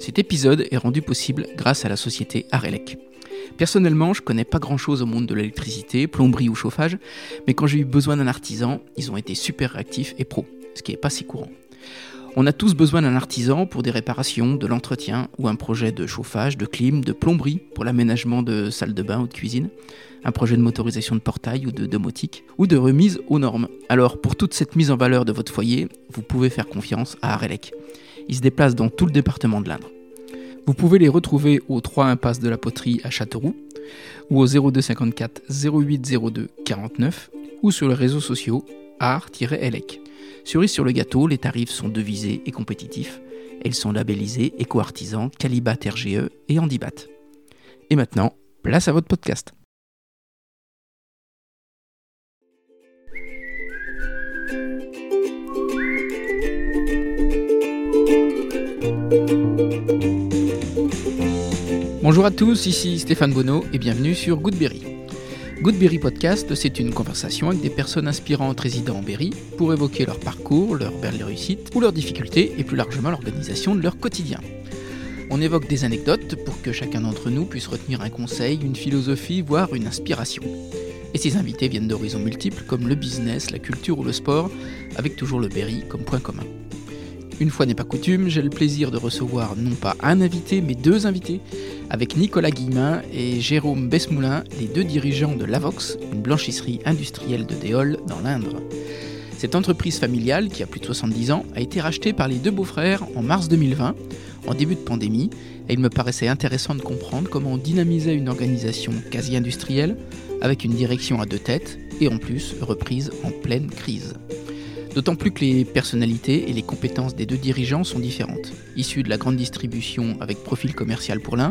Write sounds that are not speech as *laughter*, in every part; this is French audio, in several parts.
Cet épisode est rendu possible grâce à la société Arelec. Personnellement, je connais pas grand chose au monde de l'électricité, plomberie ou chauffage, mais quand j'ai eu besoin d'un artisan, ils ont été super réactifs et pros, ce qui est pas si courant. On a tous besoin d'un artisan pour des réparations, de l'entretien ou un projet de chauffage, de clim, de plomberie pour l'aménagement de salles de bain ou de cuisine, un projet de motorisation de portail ou de domotique, ou de remise aux normes. Alors pour toute cette mise en valeur de votre foyer, vous pouvez faire confiance à Arelec. Ils se déplacent dans tout le département de l'Indre. Vous pouvez les retrouver au 3 impasse de la Poterie à Châteauroux, ou au 0254 0802 49, ou sur les réseaux sociaux art-elec. Cerise sur le gâteau, les tarifs sont devisés et compétitifs. Elles sont labellisées éco-artisans, Calibat RGE et Handibat. Et maintenant, place à votre podcast. Bonjour à tous, ici Stéphane Bonneau et bienvenue sur Goodberry. Goodberry Podcast, c'est une conversation avec des personnes inspirantes résidant en Berry pour évoquer leur parcours, leurs belles réussites ou leurs difficultés et plus largement l'organisation de leur quotidien. On évoque des anecdotes pour que chacun d'entre nous puisse retenir un conseil, une philosophie, voire une inspiration. Et ces invités viennent d'horizons multiples comme le business, la culture ou le sport, avec toujours le Berry comme point commun. Une fois n'est pas coutume, j'ai le plaisir de recevoir non pas un invité, mais deux invités, avec Nicolas Guillemin et Jérôme Besmoulin, les deux dirigeants de Lavox, une blanchisserie industrielle de Déol dans l'Indre. Cette entreprise familiale, qui a plus de 70 ans, a été rachetée par les deux beaux-frères en mars 2020, en début de pandémie, et il me paraissait intéressant de comprendre comment on dynamisait une organisation quasi industrielle, avec une direction à deux têtes, et en plus reprise en pleine crise. D'autant plus que les personnalités et les compétences des deux dirigeants sont différentes, issus de la grande distribution avec profil commercial pour l'un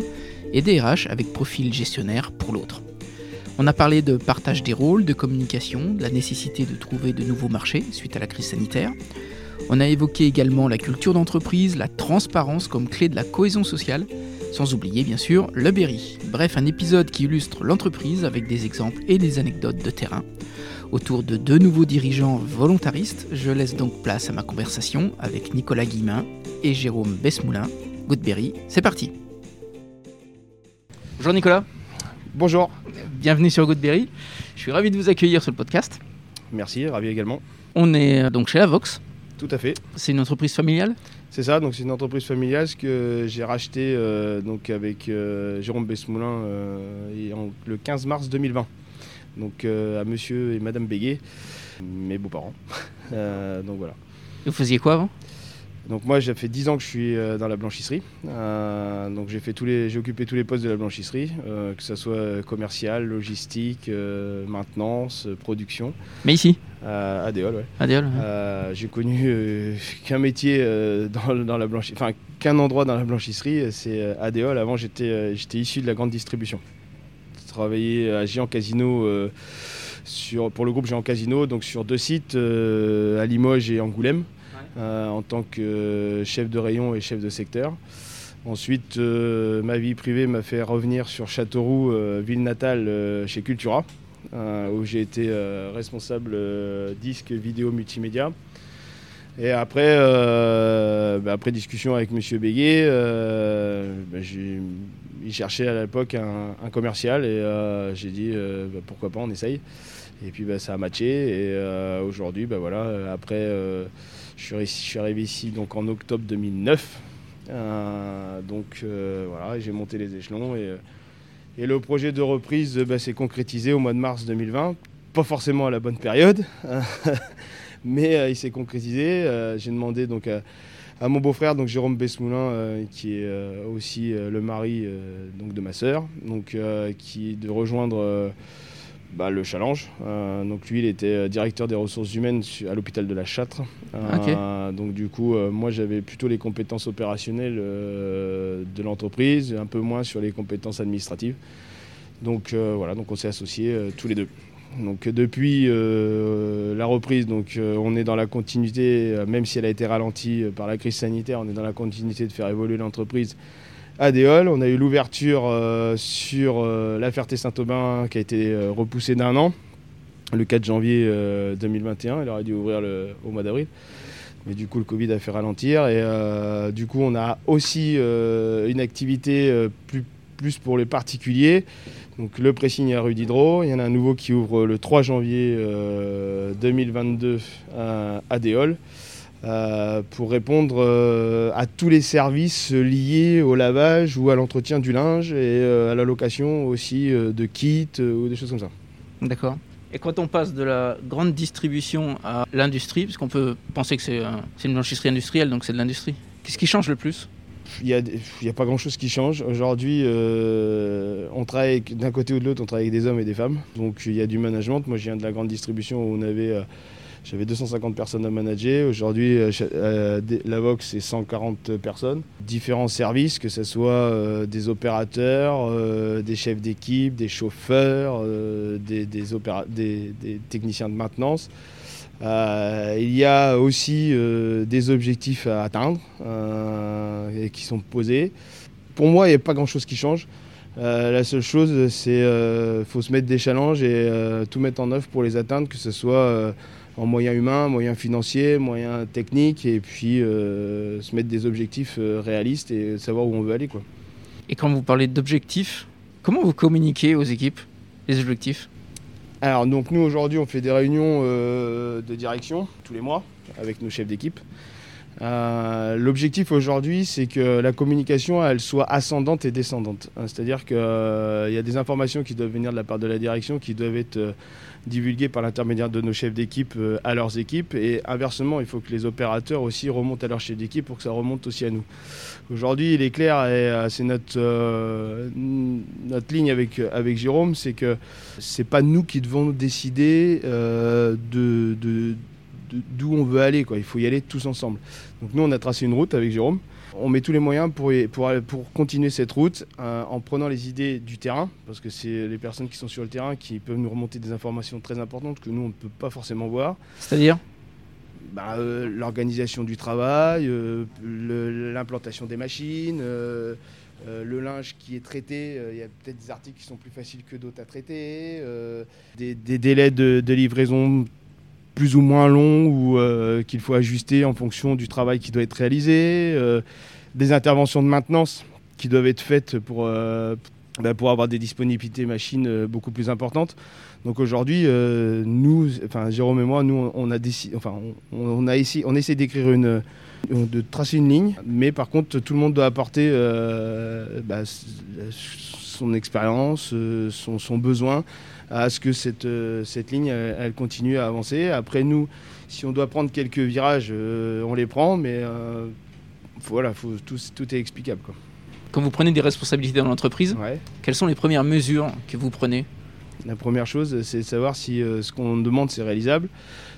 et des RH avec profil gestionnaire pour l'autre. On a parlé de partage des rôles, de communication, de la nécessité de trouver de nouveaux marchés suite à la crise sanitaire. On a évoqué également la culture d'entreprise, la transparence comme clé de la cohésion sociale, sans oublier bien sûr le Berry. Bref, un épisode qui illustre l'entreprise avec des exemples et des anecdotes de terrain autour de deux nouveaux dirigeants volontaristes. Je laisse donc place à ma conversation avec Nicolas Guillemin et Jérôme Besmoulin. Goodberry, c'est parti. Bonjour Nicolas. Bonjour. Bienvenue sur Goodberry. Je suis ravi de vous accueillir sur le podcast. Merci, ravi également. On est euh, donc chez la Vox. Tout à fait. C'est une entreprise familiale? C'est ça, donc c'est une entreprise familiale que j'ai racheté euh, donc avec euh, Jérôme Besmoulin le 15 mars 2020 donc euh, à monsieur et madame Béguet, mes beaux-parents. *laughs* Euh, donc voilà. Vous faisiez quoi avant? Donc moi j'ai fait 10 ans que je suis euh, dans la blanchisserie. donc j'ai fait tous les, j'ai occupé tous les postes de la blanchisserie, que ce soit commercial, logistique, maintenance, production. Mais ici? À Adéol, ouais. Adéol. j'ai connu *laughs* qu'un métier dans, la blanchisserie, enfin qu'un endroit dans la blanchisserie, c'est Adéol. Avant j'étais, j'étais issu de la grande distribution travaillé à Géant Casino euh, sur, pour le groupe Géant Casino, donc sur deux sites, euh, à Limoges et Angoulême, euh, en tant que chef de rayon et chef de secteur. Ensuite, ma vie privée m'a fait revenir sur Châteauroux, ville natale, chez Cultura, où j'ai été responsable disque vidéo multimédia. Et après, bah, après discussion avec M. Béguet, bah, j'ai il cherchait à l'époque un, commercial et euh, j'ai dit euh, bah, pourquoi pas on essaye. Et puis bah, ça a matché et euh, aujourd'hui bah, voilà après je suis, arrivé ici donc en octobre 2009. donc voilà j'ai monté les échelons et, et le projet de reprise s'est concrétisé au mois de mars 2020. Pas forcément à la bonne période, *laughs* mais il s'est concrétisé. j'ai demandé donc à à mon beau-frère, donc Jérôme Besmoulin, euh, qui est euh, aussi euh, le mari donc de ma sœur, donc qui de rejoindre bah, le challenge. donc lui, il était directeur des ressources humaines à l'hôpital de la Châtre. donc du coup, moi, j'avais plutôt les compétences opérationnelles de l'entreprise, un peu moins sur les compétences administratives. Donc voilà, donc on s'est associés tous les deux. Donc depuis euh, la reprise, donc, euh, on est dans la continuité, euh, même si elle a été ralentie par la crise sanitaire, on est dans la continuité de faire évoluer l'entreprise à Déol. On a eu l'ouverture sur la Ferté-Saint-Aubin qui a été repoussée d'un an, le 4 janvier 2021. Elle aurait dû ouvrir au mois d'avril. Mais du coup, le Covid a fait ralentir. Et euh, du coup, on a aussi euh, une activité euh, plus, plus pour les particuliers. Donc le pressing à rue d'Hydro. Il y en a un nouveau qui ouvre le 3 janvier 2022 à, à Déol. pour répondre à tous les services liés au lavage ou à l'entretien du linge et à la location aussi de kits ou des choses comme ça. D'accord. Et quand on passe de la grande distribution à l'industrie, parce qu'on peut penser que c'est une blanchisserie industrielle, donc c'est de l'industrie, qu'est-ce qui change le plus? Il n'y a, pas grand-chose qui change. Aujourd'hui, euh, on travaille d'un côté ou de l'autre, on travaille avec des hommes et des femmes. Donc il y a du management. Moi, je viens de la grande distribution où on avait... Euh, j'avais 250 personnes à manager. Aujourd'hui, euh, la Vox, c'est 140 personnes. Différents services, que ce soit des opérateurs, des chefs d'équipe, des chauffeurs, des, techniciens de maintenance. Il y a aussi des objectifs à atteindre et qui sont posés. Pour moi, il n'y a pas grand-chose qui change. la seule chose, c'est qu'il faut se mettre des challenges et tout mettre en œuvre pour les atteindre, que ce soit en moyens humains, moyens financiers, moyens techniques, et puis euh, se mettre des objectifs euh, réalistes et savoir où on veut aller. Quoi. Et quand vous parlez d'objectifs, comment vous communiquez aux équipes les objectifs? Alors donc nous aujourd'hui on fait des réunions euh, de direction tous les mois avec nos chefs d'équipe. L'objectif aujourd'hui, c'est que la communication, elle soit ascendante et descendante. C'est-à-dire qu'il y a des informations qui doivent venir de la part de la direction, qui doivent être divulgués par l'intermédiaire de nos chefs d'équipe euh, à leurs équipes. Et inversement, il faut que les opérateurs aussi remontent à leurs chefs d'équipe pour que ça remonte aussi à nous. Aujourd'hui, il est clair, et euh, c'est notre, euh, notre ligne avec, avec Jérôme, c'est que c'est pas nous qui devons décider de, d'où on veut aller. Quoi. Il faut y aller tous ensemble. Donc nous, on a tracé une route avec Jérôme on met tous les moyens pour, pour, pour continuer cette route euh, en prenant les idées du terrain, parce que c'est les personnes qui sont sur le terrain qui peuvent nous remonter des informations très importantes que nous, on ne peut pas forcément voir. C'est-à-dire? Bah, euh, L'organisation du travail, euh, l'implantation des machines. le linge qui est traité, il y a peut-être des articles qui sont plus faciles que d'autres à traiter, des, délais de, de, livraison plus ou moins long ou euh, qu'il faut ajuster en fonction du travail qui doit être réalisé, euh, des interventions de maintenance qui doivent être faites pour, euh, bah, pour avoir des disponibilités machines beaucoup plus importantes. Donc aujourd'hui, nous, enfin Jérôme et moi, nous, on a décidé, enfin, on, a essayé, on essaie d'écrire une, de tracer une ligne, mais par contre, tout le monde doit apporter bah, son expérience, son besoin à ce que cette, euh, cette ligne, elle, continue à avancer. Après, nous, si on doit prendre quelques virages, euh, on les prend, mais euh, voilà, faut, tout, tout, est explicable. Quoi. Quand vous prenez des responsabilités dans l'entreprise, quelles sont les premières mesures que vous prenez? La première chose, c'est de savoir si ce qu'on demande, c'est réalisable.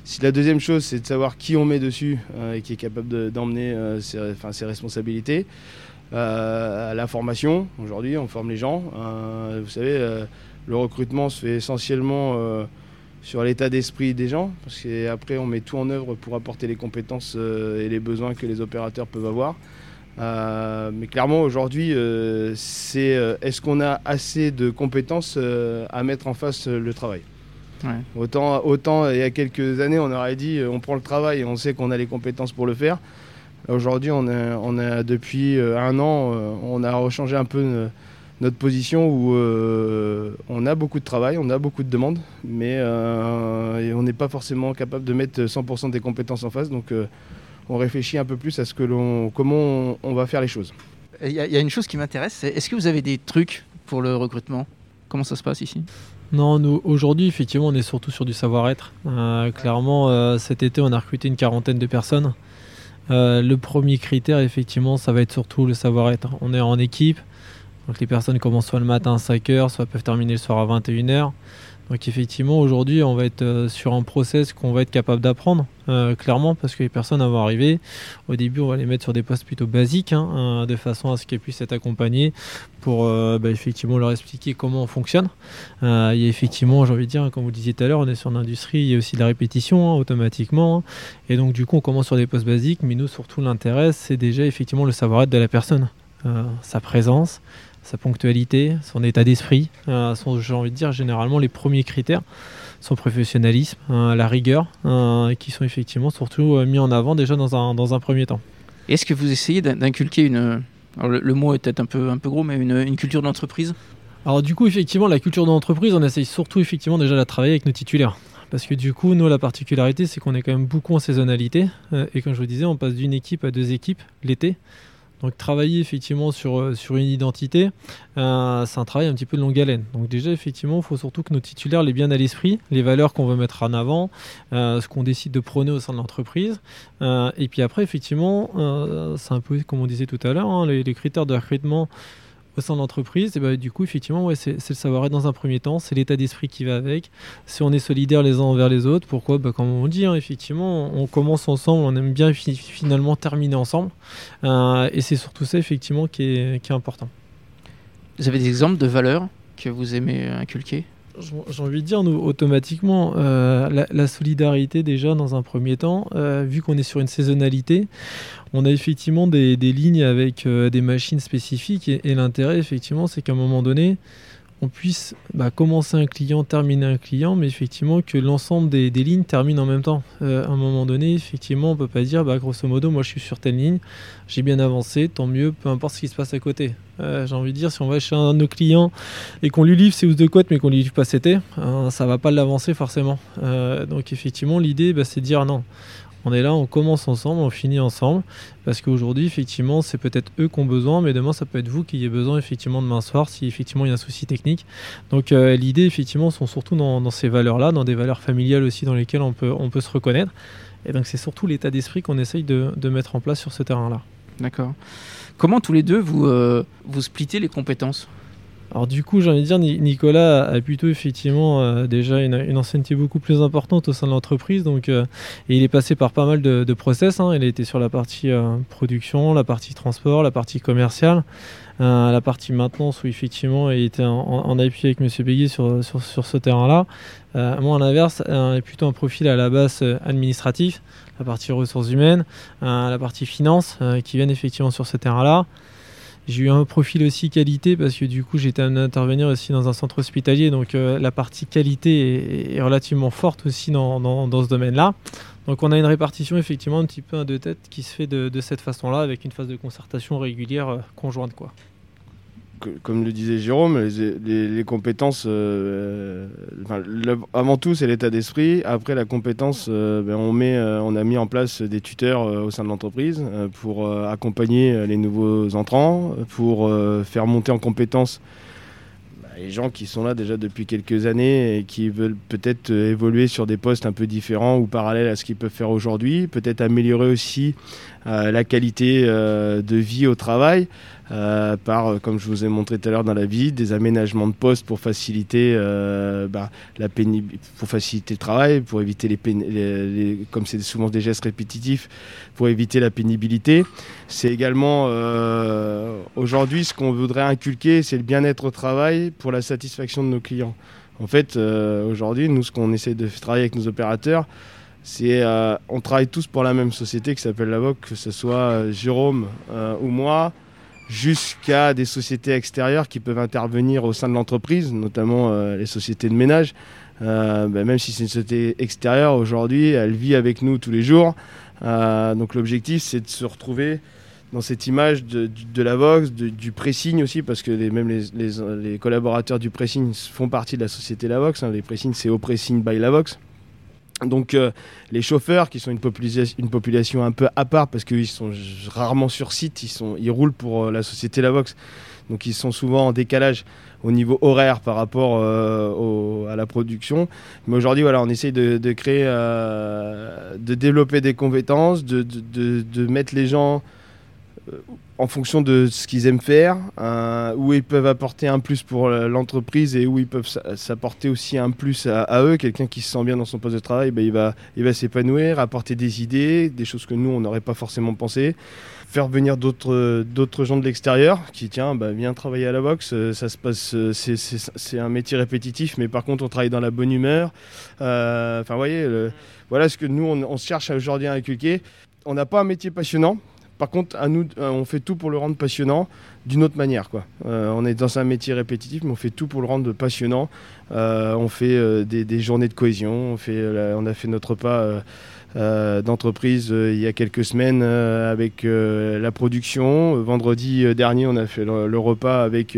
Si la deuxième chose, c'est de savoir qui on met dessus et qui est capable d'emmener ses, ses, responsabilités. la formation, aujourd'hui, on forme les gens. vous savez, le recrutement se fait essentiellement euh, sur l'état d'esprit des gens, parce qu'après on met tout en œuvre pour apporter les compétences euh, et les besoins que les opérateurs peuvent avoir. Euh, mais clairement aujourd'hui, c'est est-ce qu'on a assez de compétences à mettre en face le travail? Autant, autant il y a quelques années, on aurait dit on prend le travail et on sait qu'on a les compétences pour le faire. Aujourd'hui, on on a depuis un an, on a rechangé un peu notre position où euh, on a beaucoup de travail, on a beaucoup de demandes, mais euh, on n'est pas forcément capable de mettre 100% des compétences en face. Donc euh, on réfléchit un peu plus à ce que l'on, comment on, va faire les choses. Il y, a une chose qui m'intéresse, est-ce que vous avez des trucs pour le recrutement? Comment ça se passe ici? Non, nous, aujourd'hui, effectivement, on est surtout sur du savoir-être. clairement, cet été, on a recruté une quarantaine de personnes. le premier critère, effectivement, ça va être surtout le savoir-être. On est en équipe, donc les personnes commencent soit le matin à 5h, soit peuvent terminer le soir à 21h. Donc effectivement, aujourd'hui, on va être euh, sur un process qu'on va être capable d'apprendre, euh, clairement, parce que les personnes vont arriver. Au début, on va les mettre sur des postes plutôt basiques, hein, euh, de façon à ce qu'elles puissent être accompagnées pour bah, effectivement leur expliquer comment on fonctionne. il y a effectivement, j'ai envie de dire, comme vous le disiez tout à l'heure, on est sur l'industrie, il y a aussi de la répétition hein, automatiquement. Hein. et donc du coup, on commence sur des postes basiques, mais nous, surtout, l'intérêt, c'est déjà effectivement le savoir-être de la personne. sa présence, sa ponctualité, son état d'esprit, sont, j'ai envie de dire, généralement les premiers critères son professionnalisme, la rigueur, qui sont effectivement surtout mis en avant déjà dans un, dans un premier temps. Est-ce que vous essayez d'inculquer une... le, mot est peut-être un peu, un peu gros, mais une, une culture d'entreprise? Alors du coup, effectivement, la culture d'entreprise, on essaye surtout effectivement déjà de la travailler avec nos titulaires. Parce que du coup, nous, la particularité, c'est qu'on est quand même beaucoup en saisonnalité. Euh, et comme je vous disais, on passe d'une équipe à deux équipes l'été. Donc travailler effectivement sur, euh, sur une identité, euh, c'est un travail un petit peu de longue haleine. Donc déjà effectivement, il faut surtout que nos titulaires les bien à l'esprit, les valeurs qu'on veut mettre en avant, ce qu'on décide de prôner au sein de l'entreprise. et puis après effectivement, c'est un peu comme on disait tout à l'heure, hein, les, critères de recrutement au sein de l'entreprise, et bah, du coup, effectivement, ouais, c'est le savoir-être dans un premier temps, c'est l'état d'esprit qui va avec. Si on est solidaire les uns envers les autres, pourquoi? Bah, Comme on dit, hein, effectivement, on commence ensemble, on aime bien finalement terminer ensemble. Euh, et c'est surtout ça, effectivement, qui est, qui est important. Vous avez des exemples de valeurs que vous aimez inculquer? J'ai envie de dire, nous, automatiquement, euh, la, solidarité déjà dans un premier temps, euh, vu qu'on est sur une saisonnalité, on a effectivement des, lignes avec euh, des machines spécifiques et, et l'intérêt, effectivement, c'est qu'à un moment donné, on puisse bah, commencer un client, terminer un client, mais effectivement que l'ensemble des, lignes terminent en même temps. Euh, à un moment donné, effectivement, on peut pas dire, bah, grosso modo, moi je suis sur telle ligne, j'ai bien avancé, tant mieux, peu importe ce qui se passe à côté. Euh, j'ai envie de dire, si on va chez un de nos clients et qu'on lui livre ses housses de couette, mais qu'on lui livre pas c'était, hein, ça va pas l'avancer forcément. Euh, donc effectivement, l'idée, bah, c'est de dire non on est là, on commence ensemble, on finit ensemble. Parce qu'aujourd'hui, effectivement, c'est peut-être eux qui ont besoin, mais demain, ça peut être vous qui ayez besoin, effectivement, demain soir, si effectivement il y a un souci technique. Donc, euh, l'idée, effectivement, sont surtout dans, ces valeurs-là, dans des valeurs familiales aussi dans lesquelles on peut, on peut se reconnaître. Et donc, c'est surtout l'état d'esprit qu'on essaye de, mettre en place sur ce terrain-là. D'accord. Comment tous les deux, vous, euh, vous splittez les compétences? Alors du coup, j'ai envie de dire, Nicolas a plutôt effectivement euh, déjà une, ancienneté beaucoup plus importante au sein de l'entreprise. Donc, euh, il est passé par pas mal de, process. Hein. Il a été sur la partie euh, production, la partie transport, la partie commerciale, la partie maintenance où effectivement il était en, appui avec Monsieur sur, sur ce terrain-là. moi, à l'inverse, est plutôt un profil à la base administratif, la partie ressources humaines, la partie finance qui viennent effectivement sur ce terrain-là. J'ai eu un profil aussi qualité parce que du coup j'étais amené à intervenir aussi dans un centre hospitalier, donc euh, la partie qualité est, relativement forte aussi dans, dans, ce domaine-là. Donc on a une répartition effectivement un petit peu un deux têtes qui se fait de, de cette façon-là avec une phase de concertation régulière euh, conjointe. quoi comme le disait Jérôme, les, compétences, euh, avant tout, c'est l'état d'esprit. Après, la compétence, euh, ben, on, met, euh, on a mis en place des tuteurs au sein de l'entreprise pour accompagner les nouveaux entrants, pour faire monter en compétences bah, les gens qui sont là déjà depuis quelques années et qui veulent peut-être évoluer sur des postes un peu différents ou parallèles à ce qu'ils peuvent faire aujourd'hui, peut-être améliorer aussi la qualité de vie au travail. Euh, par, euh, comme je vous ai montré tout à l'heure dans la vie, des aménagements de poste pour faciliter, euh, bah, la pour faciliter le travail, pour éviter les, comme c'est souvent des gestes répétitifs, pour éviter la pénibilité. C'est également aujourd'hui ce qu'on voudrait inculquer, c'est le bien-être au travail pour la satisfaction de nos clients. En fait, aujourd'hui, nous, ce qu'on essaie de travailler avec nos opérateurs, c'est on travaille tous pour la même société qui s'appelle la VOC, que ce soit Jérôme ou moi jusqu'à des sociétés extérieures qui peuvent intervenir au sein de l'entreprise, notamment euh, les sociétés de ménage. Euh, ben, même si c'est une société extérieure, aujourd'hui, elle vit avec nous tous les jours. Euh, donc l'objectif, c'est de se retrouver dans cette image de, la Vox, du pressing aussi, parce que même les, collaborateurs du pressing font partie de la société La Vox. Hein. Les pressing, c'est au by La Vox. Donc euh, les chauffeurs, qui sont une, une, population un peu à part parce qu'ils sont rarement sur site, ils, sont, ils roulent pour euh, la société Lavox, donc ils sont souvent en décalage au niveau horaire par rapport euh, à la production. Mais aujourd'hui, voilà, on essaye de, créer, de développer des compétences, de, de mettre les gens en fonction de ce qu'ils aiment faire, euh, où ils peuvent apporter un plus pour l'entreprise et où ils peuvent s'apporter aussi un plus à, eux. Quelqu'un qui se sent bien dans son poste de travail, ben, il va, il va s'épanouir, apporter des idées, des choses que nous, on n'aurait pas forcément pensé. Faire venir d'autres gens de l'extérieur qui, tiens, bah, viens travailler à la boxe, euh, ça se passe, euh, c'est un métier répétitif, mais par contre, on travaille dans la bonne humeur. Enfin, voyez, voilà ce que nous, on, on cherche aujourd'hui à inculquer. On n'a pas un métier passionnant, par contre, à nous, on fait tout pour le rendre passionnant d'une autre manière. Quoi. on est dans un métier répétitif, mais on fait tout pour le rendre passionnant. on fait des, journées de cohésion, on, a fait notre repas euh, d'entreprise euh, il y a quelques semaines euh, avec la production. Vendredi dernier, on a fait le, repas avec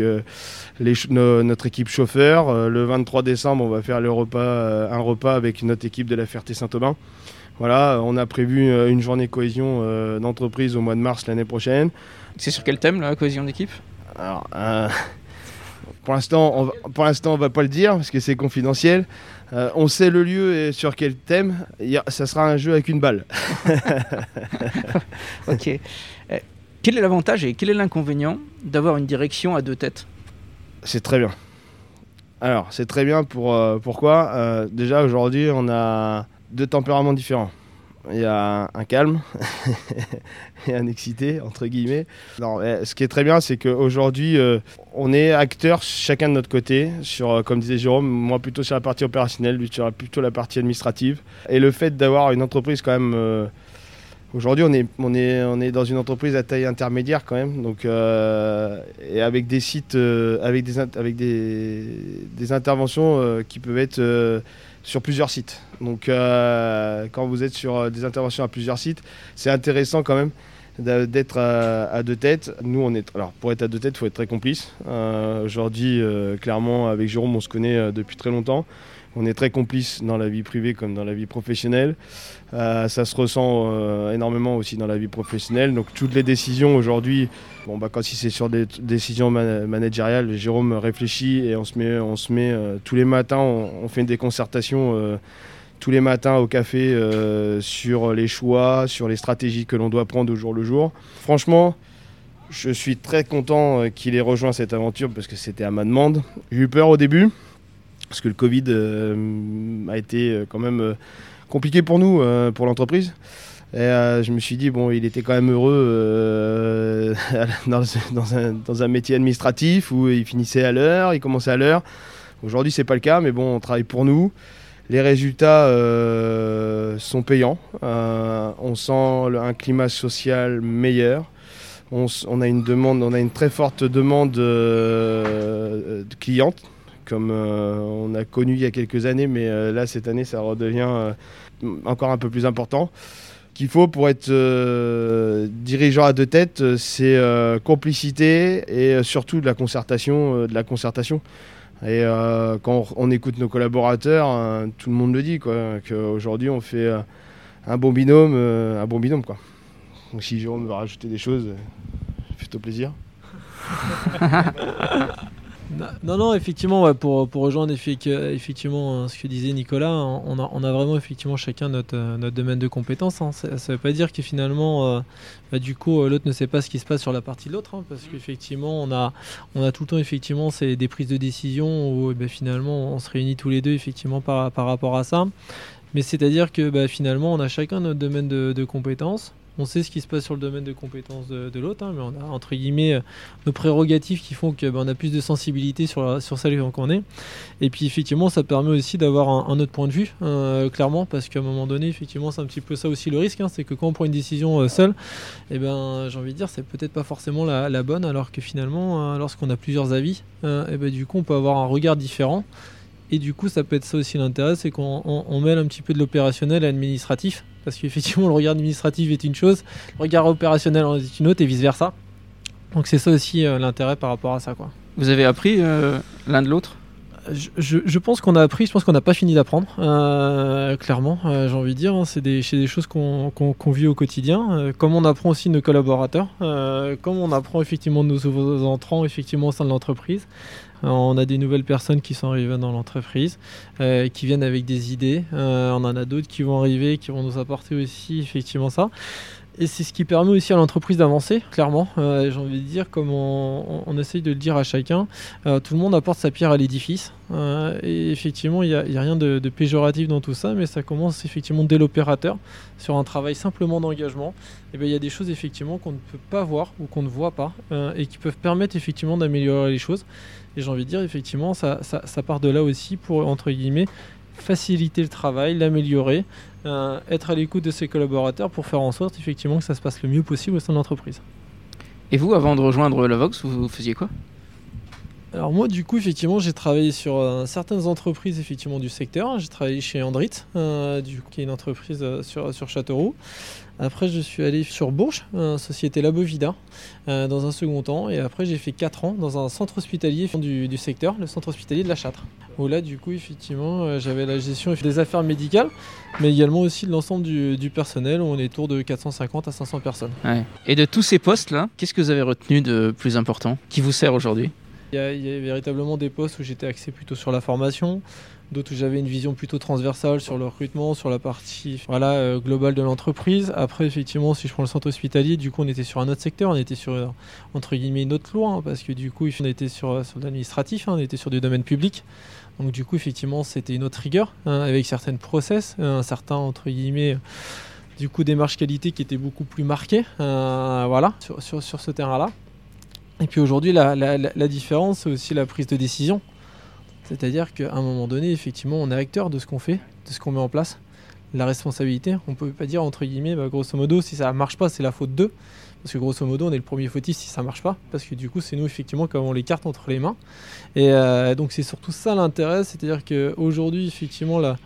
notre équipe chauffeur. le 23 décembre, on va faire un repas avec notre équipe de la Ferté-Saint-Aubin. Voilà, on a prévu une journée cohésion d'entreprise au mois de mars l'année prochaine. C'est sur quel thème la cohésion d'équipe? Alors, pour l'instant, on, pour l'instant, on va pas le dire parce que c'est confidentiel. Euh, on sait le lieu et sur quel thème. Ça sera un jeu avec une balle. *laughs* ok. Euh, quel est l'avantage et quel est l'inconvénient d'avoir une direction à deux têtes? C'est très bien. Alors, c'est très bien pour euh, pourquoi? Déjà, aujourd'hui, on a deux tempéraments différents il y a un calme *laughs* et un excité, entre guillemets. Non, ce qui est très bien, c'est qu'aujourd'hui, euh, on est acteurs chacun de notre côté, sur, euh, comme disait Jérôme, moi plutôt sur la partie opérationnelle, lui sur plutôt la partie administrative. Et le fait d'avoir une entreprise quand même... Euh, aujourd'hui, on est, on, est, on est dans une entreprise à taille intermédiaire quand même, donc, et avec des sites, avec, des, avec des, des interventions qui peuvent être sur plusieurs sites. Donc euh, quand vous êtes sur euh, des interventions à plusieurs sites, c'est intéressant quand même d'être à, deux têtes. Nous, on est alors pour être à deux têtes, il faut être très complice. Euh, aujourd'hui, clairement, avec Jérôme, on se connaît depuis très longtemps. On est très complice dans la vie privée comme dans la vie professionnelle. Euh, ça se ressent euh, énormément aussi dans la vie professionnelle. Donc toutes les décisions aujourd'hui, bon, bah, quand c'est sur des décisions managériales, Jérôme réfléchit et on se met, on euh, tous les matins, on, fait des concertations tous les matins au café sur les choix, sur les stratégies que l'on doit prendre au jour le jour. Franchement, je suis très content qu'il ait rejoint cette aventure parce que c'était à ma demande. J'ai eu peur au début parce que le Covid euh, a été euh, quand même euh, compliqué pour nous, pour l'entreprise. Et je me suis dit, bon, il était quand même heureux *laughs* dans, un, métier administratif où il finissait à l'heure, il commençait à l'heure. Aujourd'hui, c'est pas le cas, mais bon, on travaille pour nous. Les résultats sont payants. on sent un climat social meilleur. On, a une demande, on a une très forte demande de cliente comme euh, on a connu il y a quelques années, mais euh, là, cette année, ça redevient euh, encore un peu plus important. Qu'il faut pour être dirigeant à deux têtes, c'est complicité et surtout de la concertation. de la concertation. Et quand on, écoute nos collaborateurs, tout le monde le dit, qu'aujourd'hui on fait un bon binôme, un bon binôme, quoi. Donc si Jérôme veut rajouter des choses, faites-au plaisir. *laughs* Non, non, effectivement, pour, pour, rejoindre effectivement hein, ce que disait Nicolas, on a, on a vraiment effectivement chacun notre, euh, notre domaine de compétences. Hein. Ça ne veut pas dire que finalement, euh, bah, du coup, euh, l'autre ne sait pas ce qui se passe sur la partie de l'autre, hein, parce qu'effectivement, on a, on a tout le temps effectivement c'est des prises de décision où eh ben, finalement on se réunit tous les deux effectivement par, par rapport à ça. Mais c'est-à-dire que bah, finalement, on a chacun notre domaine de, de compétences on sait ce qui se passe sur le domaine de compétences de, l'autre, hein, mais on a entre guillemets euh, nos prérogatives qui font qu'on ben, a plus de sensibilité sur, celle qu'on est. Et puis effectivement, ça permet aussi d'avoir un, autre point de vue, euh, clairement, parce qu'à un moment donné, effectivement, c'est un petit peu ça aussi le risque, hein, c'est que quand on prend une décision euh, seule, eh ben, j'ai envie de dire, c'est peut-être pas forcément la, bonne, alors que finalement, lorsqu'on a plusieurs avis, eh ben, du coup, on peut avoir un regard différent. Et du coup, ça peut être ça aussi l'intérêt, c'est qu'on mêle un petit peu de l'opérationnel à l'administratif parce qu'effectivement le regard administratif est une chose, le regard opérationnel en est une autre et vice versa. Donc c'est ça aussi euh, l'intérêt par rapport à ça. Quoi. Vous avez appris euh, l'un de l'autre? Je, pense qu'on a appris, je pense qu'on n'a pas fini d'apprendre, euh, clairement, j'ai envie de dire. Hein. c'est des, des, choses qu'on vit au quotidien. comme on apprend aussi nos collaborateurs, comme on apprend effectivement nos nouveaux entrants effectivement au sein de l'entreprise. Euh, on a des nouvelles personnes qui sont arrivées dans l'entreprise, euh, qui viennent avec des idées. Euh, on en a d'autres qui vont arriver, qui vont nous apporter aussi effectivement ça. Et c'est ce qui permet aussi à l'entreprise d'avancer, clairement. J'ai envie de dire, comme on, essaye de le dire à chacun, tout le monde apporte sa pierre à l'édifice. et effectivement, il n'y a, rien de, péjoratif dans tout ça, mais ça commence effectivement dès l'opérateur, sur un travail simplement d'engagement. Et bien, il y a des choses effectivement qu'on ne peut pas voir ou qu'on ne voit pas, et qui peuvent permettre effectivement d'améliorer les choses. Et j'ai envie de dire, effectivement, ça, ça, part de là aussi pour, entre guillemets, faciliter le travail, l'améliorer, euh, être à l'écoute de ses collaborateurs pour faire en sorte effectivement que ça se passe le mieux possible au sein de l'entreprise. Et vous, avant de rejoindre la Vox, vous faisiez quoi? Alors moi du coup effectivement j'ai travaillé sur euh, certaines entreprises effectivement du secteur. J'ai travaillé chez Andrit, euh, du qui est une entreprise euh, sur, sur Châteauroux. Après je suis allé sur Bourges, société Labovida, dans un second temps. Et après j'ai fait 4 ans dans un centre hospitalier du, du, secteur, le centre hospitalier de la Châtre. Où là du coup effectivement j'avais la gestion des affaires médicales, mais également aussi de l'ensemble du, personnel. Où on est autour de 450 à 500 personnes. Et de tous ces postes là, qu'est-ce que vous avez retenu de plus important qui vous sert aujourd'hui? Il y, a, véritablement des postes où j'étais axé plutôt sur la formation, d'autres où j'avais une vision plutôt transversale sur le recrutement, sur la partie voilà, euh, globale de l'entreprise. Après, effectivement, si je prends le centre hospitalier, du coup, on était sur un autre secteur, on était sur, euh, entre guillemets, une autre loi, hein, parce que du coup, on était sur, euh, sur l'administratif, hein, on était sur du domaine public. Donc, du coup, effectivement, c'était une autre rigueur, hein, avec certaines process, un certain, entre guillemets, du coup, démarche qualité qui était beaucoup plus marquée, voilà, sur, sur, sur ce terrain-là. Et puis aujourd'hui, la, différence, c'est aussi la prise de décision. C'est-à-dire qu'à un moment donné, effectivement, on est acteur de ce qu'on fait, de ce qu'on met en place. La responsabilité, on ne peut pas dire, entre guillemets, bah, grosso modo, si ça ne marche pas, c'est la faute d'eux. Parce que grosso modo, on est le premier fautif si ça ne marche pas. Parce que du coup, c'est nous, effectivement, qui avons les cartes entre les mains. Et euh, donc, c'est surtout ça l'intérêt. C'est-à-dire qu'aujourd'hui, effectivement, là,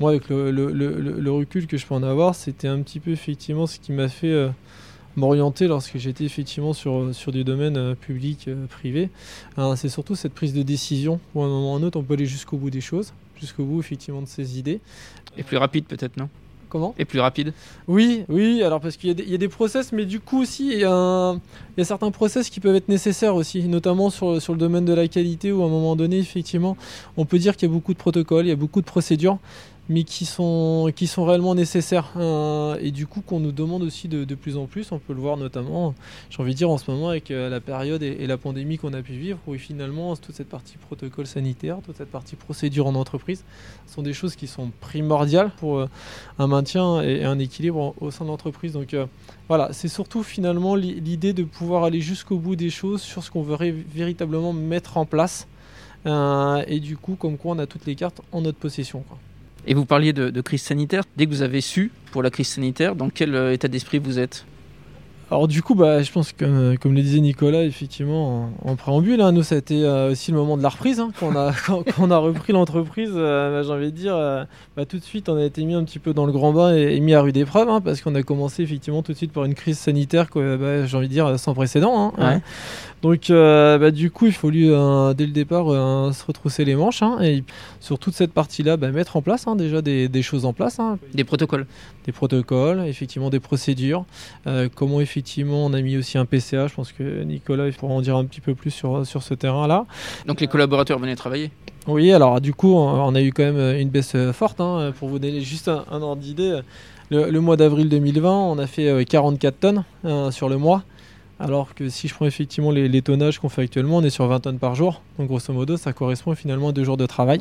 moi, avec le, recul que je peux en avoir, c'était un petit peu, effectivement, ce qui m'a fait... Euh, m'orienter lorsque j'étais effectivement sur, sur des domaines euh, publics, euh, privés. c'est surtout cette prise de décision où à un moment ou à un autre, on peut aller jusqu'au bout des choses, jusqu'au bout effectivement de ses idées. Et plus rapide peut-être, non? Comment? Et plus rapide? Oui, oui, alors parce qu'il y, y, a des process, mais du coup aussi, il y, a il y, a certains process qui peuvent être nécessaires aussi, notamment sur, sur le domaine de la qualité, où à un moment donné, effectivement, on peut dire qu'il y a beaucoup de protocoles, il y a beaucoup de procédures, mais qui sont, qui sont réellement nécessaires. Euh, et du coup, qu'on nous demande aussi de, de, plus en plus. On peut le voir notamment, j'ai envie de dire, en ce moment avec euh, la période et, la pandémie qu'on a pu vivre, où finalement, toute cette partie protocole sanitaire, toute cette partie procédure en entreprise, sont des choses qui sont primordiales pour euh, un maintien et, un équilibre au sein de l'entreprise. Donc voilà, c'est surtout finalement l'idée de pouvoir aller jusqu'au bout des choses sur ce qu'on veut véritablement mettre en place. et du coup, comme quoi on a toutes les cartes en notre possession. Et vous parliez de, crise sanitaire. Dès que vous avez su pour la crise sanitaire, dans quel euh, état d'esprit vous êtes? Alors du coup, bah, je pense que, euh, comme le disait Nicolas, effectivement, en, préambule, hein, nous, ça a été euh, aussi le moment de la reprise. Hein, quand, on a, *laughs* quand, a repris l'entreprise, bah, j'ai envie de dire, bah, tout de suite, on a été mis un petit peu dans le grand bain et, mis à rude épreuve, hein, parce qu'on a commencé effectivement tout de suite par une crise sanitaire, j'ai envie de dire, sans précédent. Donc euh, bah, du coup, il faut lui euh, dès le départ euh, se retrousser les manches hein, et sur toute cette partie-là, bah, mettre en place hein, déjà des, choses en place. Hein. Des protocoles. Des protocoles, effectivement des procédures. comment effectivement on a mis aussi un PCA. Je pense que Nicolas il pourra en dire un petit peu plus sur, sur ce terrain-là. Donc les collaborateurs venaient travailler Oui, alors du coup, on a eu quand même une baisse forte. pour vous donner juste un, ordre d'idée, le, le, mois d'avril 2020, on a fait 44 tonnes sur le mois. Alors que si je prends effectivement les, tonnages qu'on fait actuellement, on est sur 20 tonnes par jour. Donc grosso modo, ça correspond finalement à deux jours de travail.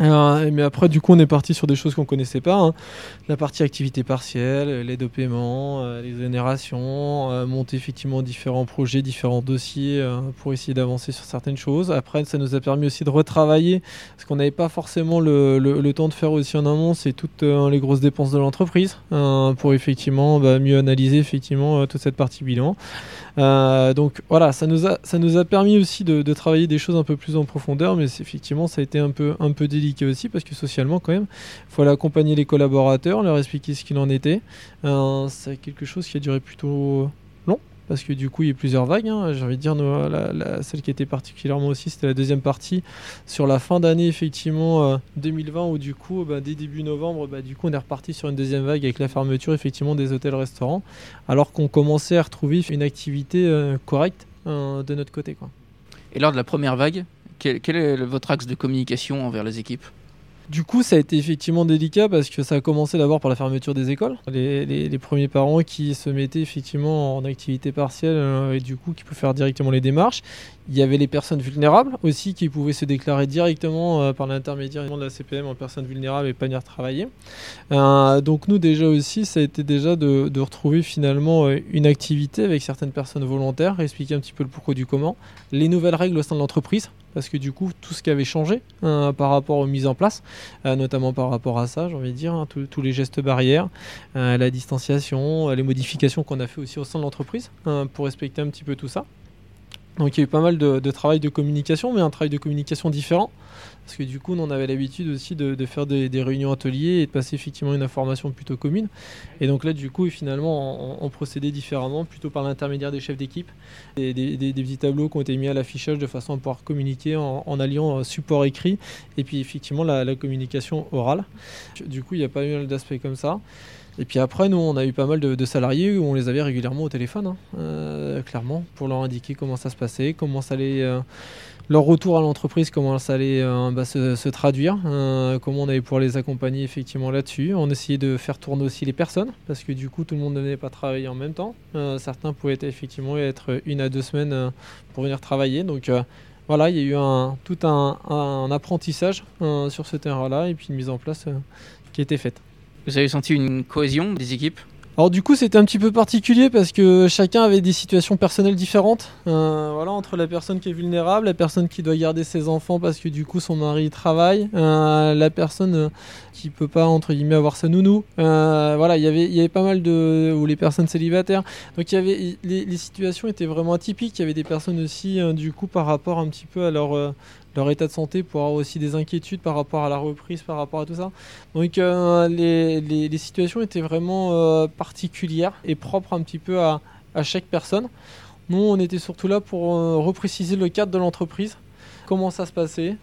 Euh, mais après, du coup, on est parti sur des choses qu'on connaissait pas. Hein. La partie activité partielle, l'aide au paiement, euh, les générations, euh, monter effectivement différents projets, différents dossiers pour essayer d'avancer sur certaines choses. Après, ça nous a permis aussi de retravailler ce qu'on n'avait pas forcément le, temps de faire aussi en amont, c'est toutes les grosses dépenses de l'entreprise pour effectivement bah, mieux analyser effectivement toute cette partie bilan. donc voilà, ça nous a, permis aussi de, de, travailler des choses un peu plus en profondeur, mais effectivement, ça a été un peu, un peu délicat aussi parce que socialement quand même, il faut aller accompagner les collaborateurs, leur expliquer ce qu'il en était. Euh, c'est quelque chose qui a duré plutôt long parce que du coup il y a plusieurs vagues. Hein. J'ai envie de dire la, celle qui était particulièrement aussi, c'était la deuxième partie sur la fin d'année effectivement 2020 euh, où du coup bah, dès début novembre, bah, du coup on est reparti sur une deuxième vague avec la fermeture effectivement des hôtels-restaurants, alors qu'on commençait à retrouver une activité euh, correcte de notre côté. Quoi. Et lors de la première vague, quel, est votre axe de communication envers les équipes du coup, ça a été effectivement délicat parce que ça a commencé d'abord par la fermeture des écoles. Les, premiers parents qui se mettaient effectivement en activité partielle euh, et du coup qui pouvaient faire directement les démarches. Il y avait les personnes vulnérables aussi qui pouvaient se déclarer directement euh, par l'intermédiaire de la CPM en personnes vulnérables et pas venir travailler. Euh, donc nous déjà aussi, ça a été déjà de, de, retrouver finalement une activité avec certaines personnes volontaires, expliquer un petit peu le pourquoi du comment, les nouvelles règles au sein de l'entreprise parce que du coup, tout ce qui avait changé par rapport aux mises en place, notamment par rapport à ça, j'ai envie de dire, hein, tous les gestes barrières, la distanciation, les modifications qu'on a fait aussi au sein de l'entreprise pour respecter un petit peu tout ça. Donc il y a eu pas mal de, travail de communication, mais un travail de communication différent. Parce que du coup, on avait l'habitude aussi de, faire des, réunions ateliers et de passer effectivement une information plutôt commune. Et donc là, du coup, finalement, on, procédait différemment, plutôt par l'intermédiaire des chefs d'équipe. Des, petits tableaux qui ont été mis à l'affichage de façon à pouvoir communiquer en, alliant euh, support écrit et puis effectivement la, communication orale. Du coup, il n'y a pas eu mal d'aspects comme ça. Et puis après, nous, on a eu pas mal de, salariés où on les avait régulièrement au téléphone, hein, euh, clairement, pour leur indiquer comment ça se passait, comment ça allait, euh, leur retour à l'entreprise, comment ça allait bah, se, traduire, comment on allait pouvoir les accompagner effectivement là-dessus. On essayait de faire tourner aussi les personnes, parce que du coup, tout le monde ne venait pas travailler en même temps. certains pouvaient effectivement être une à deux semaines pour venir travailler. Donc voilà, il y a eu tout un, un apprentissage sur ce terrain-là et puis une mise en place qui a été faite. Vous avez senti une cohésion des équipes? Alors du coup c'était un petit peu particulier parce que chacun avait des situations personnelles différentes. Euh, voilà, entre la personne qui est vulnérable, la personne qui doit garder ses enfants parce que du coup son mari travaille, euh, la personne euh, qui peut pas entre guillemets avoir sa nounou. voilà, y il y avait pas mal de ou les personnes célibataires. Donc il y avait les, situations étaient vraiment atypiques. Il y avait des personnes aussi du coup par rapport un petit peu à leur leur état de santé pour avoir aussi des inquiétudes par rapport à la reprise, par rapport à tout ça. Donc euh, les, les, situations étaient vraiment euh, particulières et propres un petit peu à, à, chaque personne. Nous, on était surtout là pour euh, repréciser le cadre de l'entreprise, comment ça se passait,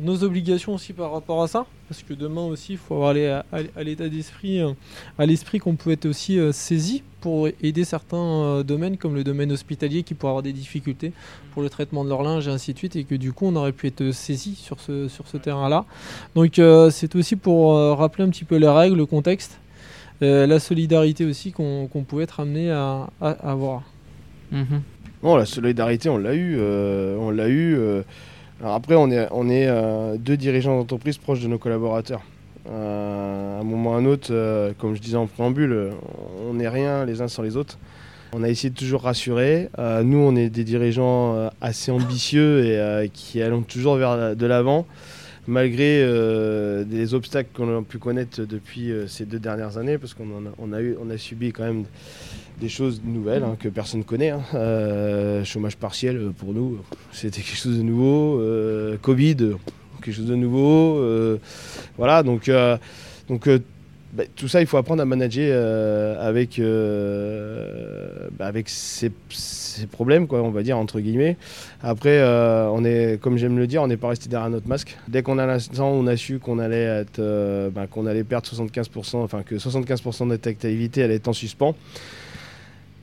nos obligations aussi par rapport à ça, parce que demain aussi, il faut aller à, l'état d'esprit, euh, à l'esprit qu'on peut être aussi euh, saisi pour aider certains euh, domaines, comme le domaine hospitalier, qui pourrait avoir des difficultés pour le traitement de leur linge et ainsi de suite, et que du coup, on aurait pu être saisi sur ce, sur ce terrain-là. Donc, c'est aussi pour rappeler un petit peu les règles, le contexte, la solidarité aussi qu'on pouvait être amené à, avoir. Mhm. Bon, la solidarité, on l'a eu. on l'a eu alors après, on est, on est euh, deux dirigeants d'entreprise proches de nos collaborateurs. Euh, à un moment ou à un autre, euh, comme je disais en préambule, on n'est rien les uns sans les autres. On a essayé de toujours rassurer. nous, on est des dirigeants assez ambitieux et qui allons toujours vers de l'avant, malgré des obstacles qu'on a pu connaître depuis ces deux dernières années, parce qu'on a, a, on a subi quand même des choses nouvelles hein, que personne ne connaît. Hein. Euh, chômage partiel euh, pour nous, c'était quelque chose de nouveau. Euh, Covid, quelque chose de nouveau. voilà, donc, donc bah, tout ça, il faut apprendre à manager avec, bah, avec ces, problèmes, quoi, on va dire, entre guillemets. Après, on est, comme j'aime le dire, on n'est pas resté derrière notre masque. Dès qu'on a l'instant, on a su qu'on allait, être, bah, qu'on allait perdre 75%, enfin que 75% de notre activité allait être en suspens.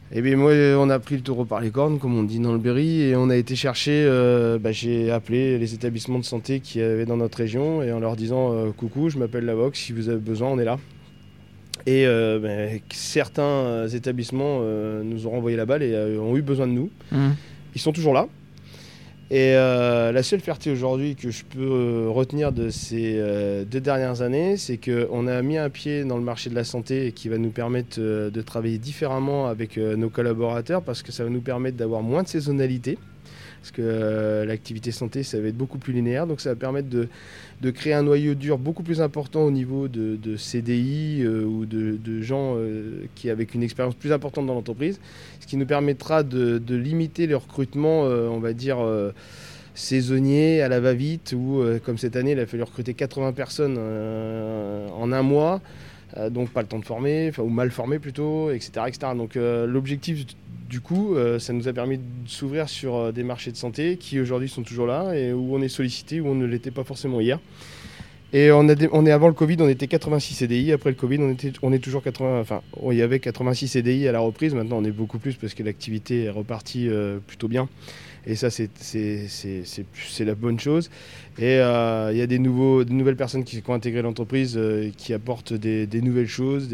Et eh bien moi, on a pris le taureau par les cornes, comme on dit dans le Berry, et on a été chercher, euh, bah, j'ai appelé les établissements de santé qui avaient dans notre région, et en leur disant euh, Coucou, je m'appelle la si vous avez besoin, on est là ». Et euh, bah, certains établissements nous ont renvoyé la balle et ont eu besoin de nous. Mmh. Ils sont toujours là. Et euh, la seule fierté aujourd'hui que je peux euh, retenir de ces euh, deux dernières années, c'est qu'on a mis un pied dans le marché de la santé qui va nous permettre de travailler différemment avec nos collaborateurs parce que ça va nous permettre d'avoir moins de saisonnalité parce que euh, l'activité santé, ça va être beaucoup plus linéaire, donc ça va permettre de, créer un noyau dur beaucoup plus important au niveau de, CDI euh, ou de, gens euh, qui avec une expérience plus importante dans l'entreprise, ce qui nous permettra de, limiter le recrutement, on va dire saisonnier à la va-vite, ou comme cette année, il a fallu recruter 80 personnes en un mois. donc pas le temps de former, ou mal former plutôt, etc. etc. Donc l'objectif du coup, euh, ça nous a permis de s'ouvrir sur euh, des marchés de santé qui aujourd'hui sont toujours là et où on est sollicité, où on ne l'était pas forcément hier. Et on, est avant le Covid, on était 86 CDI. Après le Covid, on, était, est toujours 80. Enfin, il y avait 86 CDI à la reprise. Maintenant, on est beaucoup plus parce que l'activité est repartie euh, plutôt bien. Et ça, c'est la bonne chose. Et il y a des, nouvelles personnes qui ont intégré l'entreprise, qui apportent des, nouvelles choses,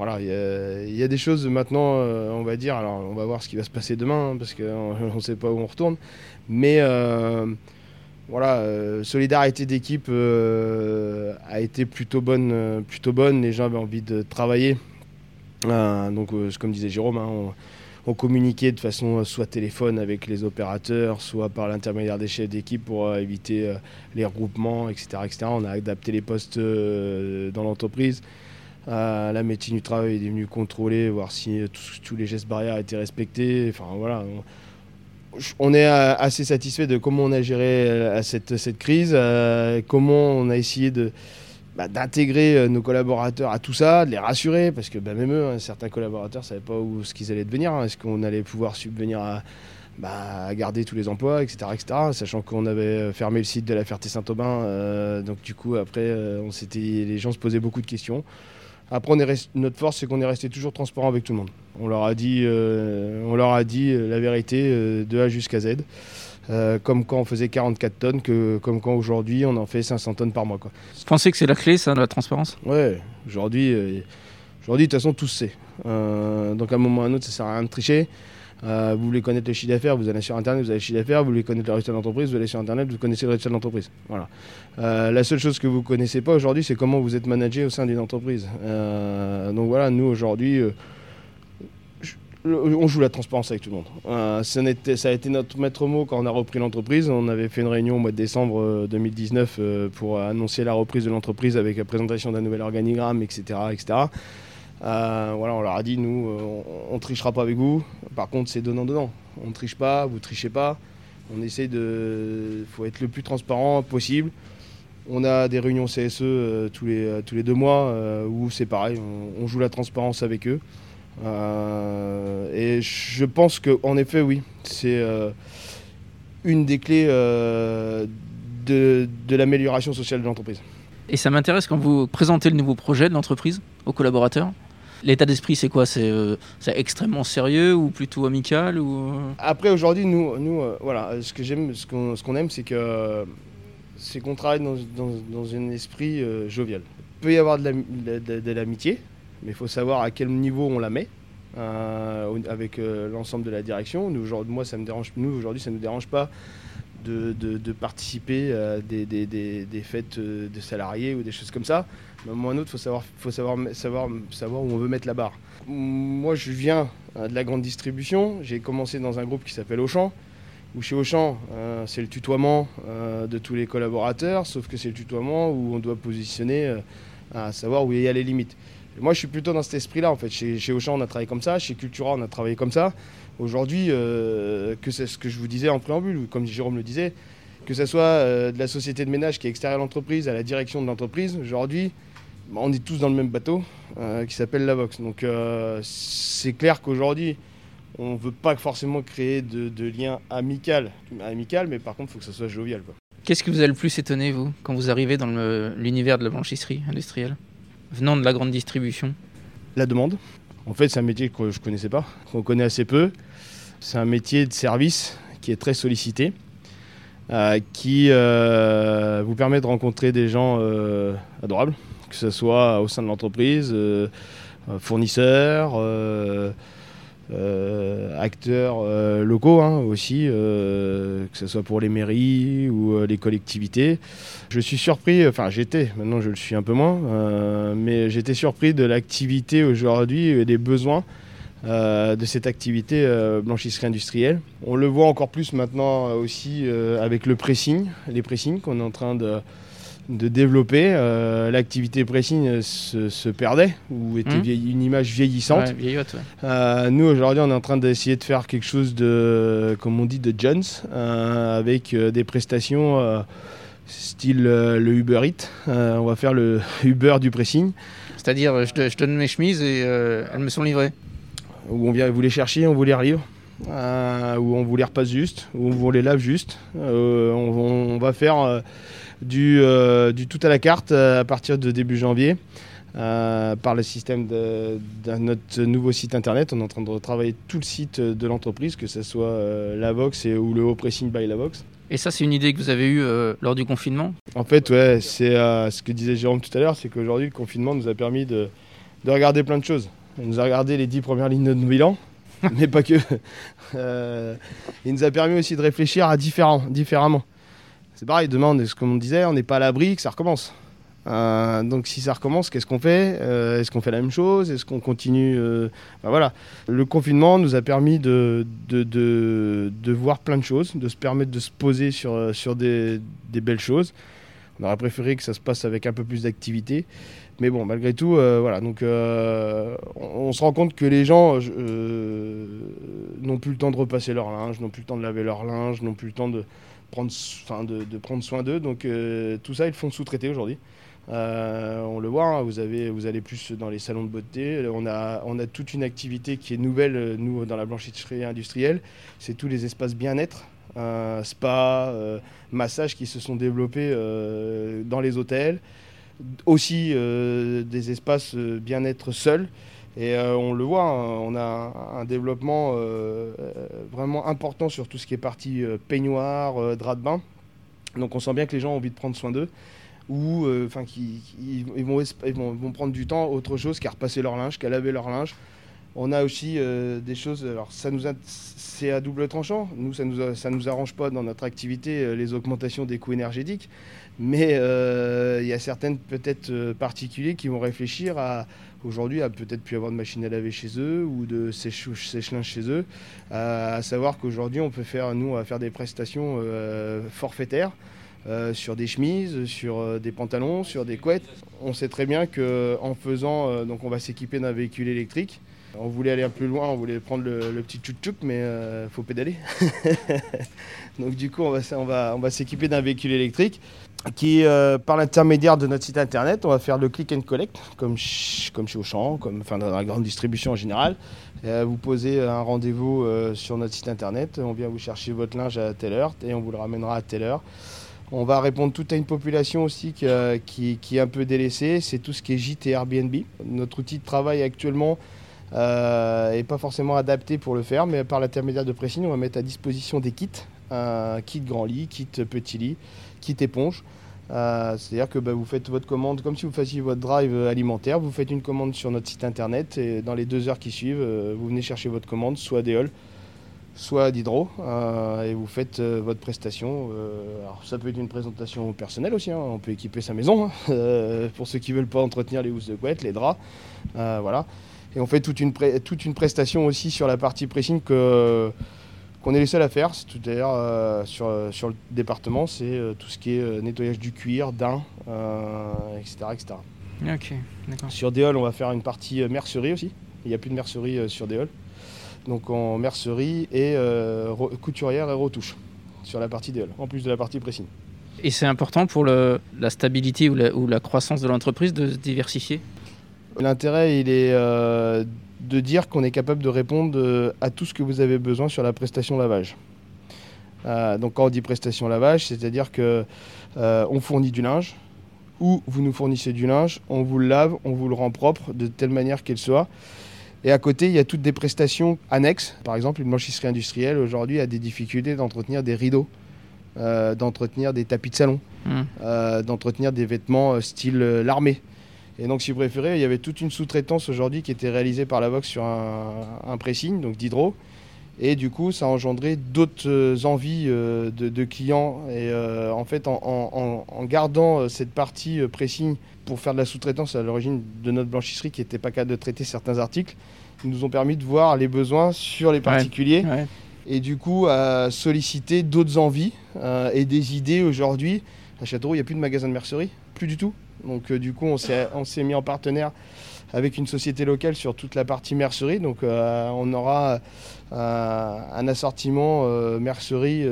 voilà, il y, a des choses maintenant, euh, on va dire, alors on va voir ce qui va se passer demain, hein, parce qu'on *laughs* ne sait pas où on retourne, mais euh, voilà, euh, solidarité d'équipe a été plutôt bonne, plutôt bonne, les gens avaient envie de travailler. donc, comme disait Jérôme, hein, on communiquait de façon soit téléphone avec les opérateurs, soit par l'intermédiaire des chefs d'équipe pour éviter les regroupements, etc., etc. On a adapté les postes dans l'entreprise. La médecine du travail est devenue contrôlée, voir si tous les gestes barrières étaient respectés. Enfin voilà. On, est assez satisfait de comment on a géré cette, cette crise, comment on a essayé de, bah, d'intégrer euh, nos collaborateurs à tout ça, de les rassurer, parce que bah, même eux, hein, certains collaborateurs ne savaient pas où ce qu'ils allaient devenir, hein. est-ce qu'on allait pouvoir subvenir bah, à, garder tous les emplois, etc., etc. Sachant qu'on avait euh, fermé le site de la Ferté-Saint-Aubin, euh, donc du coup après, on s'était, les gens se posaient beaucoup de questions. Après, on est notre force, c'est qu'on est resté toujours transparent avec tout le monde. On leur a dit, on leur a dit la vérité de A jusqu'à Z. Euh, comme quand on faisait 44 tonnes, que, comme quand aujourd'hui on en fait 500 tonnes par mois. Quoi. Vous pensez que c'est la clé, ça, la transparence? Ouais, aujourd'hui, euh, aujourd'hui de toute façon, tout se sait. Euh, donc à un moment ou à un autre, ça sert à rien de tricher. Vous voulez connaître le chiffre d'affaires, vous allez sur Internet, vous avez le chiffre d'affaires. Vous voulez connaître le résultat d'entreprise, vous allez sur Internet, vous connaissez le résultat d'entreprise. Voilà. la seule chose que vous ne connaissez pas aujourd'hui, c'est comment vous êtes managé au sein d'une entreprise. donc voilà, nous aujourd'hui on joue la transparence avec tout le monde. Euh, ça, a été notre maître mot quand on a repris l'entreprise. On avait fait une réunion au mois de décembre 2019 euh, euh, pour annoncer la reprise de l'entreprise avec la présentation d'un nouvel organigramme, etc. etc. voilà, on leur a dit, nous, on, ne trichera pas avec vous. Par contre, c'est donnant-donnant. On ne triche pas, vous trichez pas. On essaie de... faut être le plus transparent possible. On a des réunions CSE tous, les, tous les deux mois où c'est pareil, on joue la transparence avec eux. Euh, et je pense qu'en effet, oui, c'est euh, une des clés euh, de, l'amélioration sociale de l'entreprise. Et ça m'intéresse quand vous présentez le nouveau projet de l'entreprise aux collaborateurs. L'état d'esprit, c'est quoi? C'est extrêmement sérieux ou plutôt amical ou... Après, aujourd'hui, nous, nous voilà, ce que j'aime, ce qu'on aime, c'est que c'est qu'on travaille dans, dans, un esprit jovial. Il peut y avoir de l'amitié, mais il faut savoir à quel niveau on la met. Euh, avec euh, l'ensemble de la direction. Nous, moi, ça me dérange, nous aujourd'hui, ça ne nous dérange pas de, participer à des, des, fêtes euh, de salariés ou des choses comme ça. Un moment autre, il faut, savoir, faut savoir, savoir, savoir où on veut mettre la barre. Moi, je viens de la grande distribution. J'ai commencé dans un groupe qui s'appelle Auchan. Où chez Auchan, c'est le tutoiement de tous les collaborateurs, sauf que c'est le tutoiement où on doit positionner à savoir où il y a les limites moi, je suis plutôt dans cet esprit-là, en fait. Chez, Auchan, on a travaillé comme ça. Chez Cultura, on a travaillé comme ça. Aujourd'hui, euh, que c'est ce que je vous disais en préambule, ou comme Jérôme le disait, que ce soit euh, de la société de ménage qui est extérieure à l'entreprise, à la direction de l'entreprise, aujourd'hui, on est tous dans le même bateau euh, qui s'appelle la Vox. Donc, c'est clair qu'aujourd'hui, on ne veut pas forcément créer de, de lien amical, amical, mais par contre, il faut que ça soit jovial. Qu'est-ce qui vous a le plus étonné, vous, quand vous arrivez dans l'univers de la blanchisserie industrielle venant de la grande distribution? La demande. En fait, c'est un métier que je ne connaissais pas, qu'on connaît assez peu. C'est un métier de service qui est très sollicité, euh, qui euh, vous permet de rencontrer des gens euh, adorables, que ce soit au sein de l'entreprise, fournisseurs, euh, acteurs euh, locaux hein, aussi, euh, que ce soit pour les mairies ou les collectivités. Je suis surpris, enfin j'étais, maintenant je le suis un peu moins, mais j'étais surpris de l'activité aujourd'hui et des besoins de cette activité blanchisserie industrielle. On le voit encore plus maintenant aussi avec le pressing, les pressings qu'on est en train de de développer. Euh, l'activité pressing se, perdait ou était hmm. une image vieillissante. Euh, nous, aujourd'hui, on est en train d'essayer de faire quelque chose de, comme on dit, de Jones, euh, avec des prestations style le Uber Eats. on va faire le *laughs* Uber du pressing. C'est-à-dire, je, donne mes chemises et elles me sont livrées. Où on vient vous les chercher, on vous les relivre. où on vous les repasse juste, où on vous les lave juste. on, va faire euh, du, tout à la carte euh, à partir de début janvier. Euh, par le système de, notre nouveau site internet. On est en train de retravailler tout le site de l'entreprise, que ce soit la Vox et, ou le haut pressing by la Vox. Et ça, c'est une idée que vous avez eue lors du confinement? En fait, ouais, c'est ce que disait Jérôme tout à l'heure, c'est qu'aujourd'hui, le confinement nous a permis de, regarder plein de choses. On nous a regardé les dix premières lignes de nos bilan, *laughs* mais pas que. il nous a permis aussi de réfléchir à différents, différemment. C'est pareil, demain, on disait, on n'est pas à l'abri que ça recommence. Euh, donc si ça recommence, qu'est-ce qu'on fait? Euh, Est-ce qu'on fait la même chose? Est-ce qu'on continue euh, Voilà. Le confinement nous a permis de, voir plein de choses, de se permettre de se poser sur, des, belles choses. On aurait préféré que ça se passe avec un peu plus d'activité. Mais bon, malgré tout, voilà. Donc, on, on, se rend compte que les gens n'ont plus le temps de repasser leur linge, n'ont plus le temps de laver leur linge, n'ont plus le temps de prendre, de, prendre soin d'eux. Donc, tout ça, ils le font sous-traiter aujourd'hui. Euh, on le voit, hein, vous, avez, vous allez plus dans les salons de beauté. On a, on a toute une activité qui est nouvelle, euh, nous, dans la blanchisserie industrielle. C'est tous les espaces bien-être, euh, spa, massage qui se sont développés dans les hôtels. Aussi des espaces bien-être seuls. Et on le voit, hein, on a un, développement vraiment important sur tout ce qui est partie peignoir, drap de bain. Donc on sent bien que les gens ont envie de prendre soin d'eux ou euh, enfin qui, ils, vont, vont, prendre du temps autre chose qu'à repasser leur linge, qu'à laver leur linge. On a aussi euh, des choses, alors ça nous c'est à double tranchant. Nous, ça nous, ça nous arrange pas dans notre activité euh, les augmentations des coûts énergétiques, mais il y a certaines peut-être particuliers qui vont réfléchir à aujourd'hui à peut-être plus avoir de machine à laver chez eux ou de sèche-linge chez eux, à, savoir qu'aujourd'hui on peut faire, nous, faire des prestations forfaitaires. Euh, sur des chemises, sur euh, des pantalons, sur des couettes. On sait très bien qu'en faisant, euh, donc on va s'équiper d'un véhicule électrique. On voulait aller un peu plus loin, on voulait prendre le, petit tchouk mais il faut pédaler. *laughs* donc du coup, on va s'équiper d'un véhicule électrique qui, par l'intermédiaire de notre site internet, on va faire le click and collect, comme, chez Auchan, comme enfin, dans la grande distribution en général. vous posez un rendez-vous sur notre site internet, on vient vous chercher votre linge à telle heure et on vous le ramènera à telle heure. On va répondre tout à une population aussi euh, qui, est un peu délaissée, c'est tout ce qui est gîte et Airbnb. Notre outil de travail actuellement n'est euh, pas forcément adapté pour le faire, mais par l'intermédiaire de Pressing, on va mettre à disposition des kits, un kit grand lit, kit petit lit, kit éponge. Euh, c'est-à-dire que bah, vous faites votre commande comme si vous fassiez votre drive alimentaire, vous faites une commande sur notre site internet et dans les deux heures qui suivent, vous venez chercher votre commande, soit halls, soit d'hydro, euh, et vous faites euh, votre prestation. Euh, alors ça peut être une présentation personnelle aussi, hein. on peut équiper sa maison, hein. *laughs* pour ceux qui ne veulent pas entretenir les housses de couette, les draps, voilà. Et on fait toute une, toute une prestation aussi sur la partie pressing que qu'on est les seuls à faire, c'est-à-dire sur, sur le département, c'est tout ce qui est nettoyage du cuir, d'un, etc., etc. Ok, Sur Déol, on va faire une partie mercerie aussi. Il n'y a plus de mercerie sur Déol donc en mercerie et euh, couturière et retouche sur la partie DL, en plus de la partie pressing. Et c'est important pour le, la stabilité ou la, ou la croissance de l'entreprise de se diversifier? L'intérêt, il est euh, de dire qu'on est capable de répondre euh, à tout ce que vous avez besoin sur la prestation lavage. donc quand on dit prestation lavage, c'est-à-dire que on fournit du linge, ou vous nous fournissez du linge, on vous le lave, on vous le rend propre de telle manière qu'elle soit. Et à côté, il y a toutes des prestations annexes. Par exemple, une blanchisserie industrielle aujourd'hui a des difficultés d'entretenir des rideaux, euh, d'entretenir des tapis de salon, mmh. euh, d'entretenir des vêtements euh, style l'armée. Et donc, si vous préférez, il y avait toute une sous-traitance aujourd'hui qui était réalisée par la Vox sur un, pressing, donc d'hydro. Et du coup, ça a engendré d'autres envies de, clients. Et en fait, en, en gardant cette partie pressing pour faire de la sous-traitance à l'origine de notre blanchisserie qui n'était pas capable de traiter certains articles, ils nous ont permis de voir les besoins sur les particuliers et du coup à solliciter d'autres envies euh, et des idées aujourd'hui. À Châteauroux, il n'y a plus de magasin de mercerie, plus du tout. Donc euh, du coup, on s'est mis en partenaire avec une société locale sur toute la partie mercerie. Donc euh, on aura un assortiment mercerie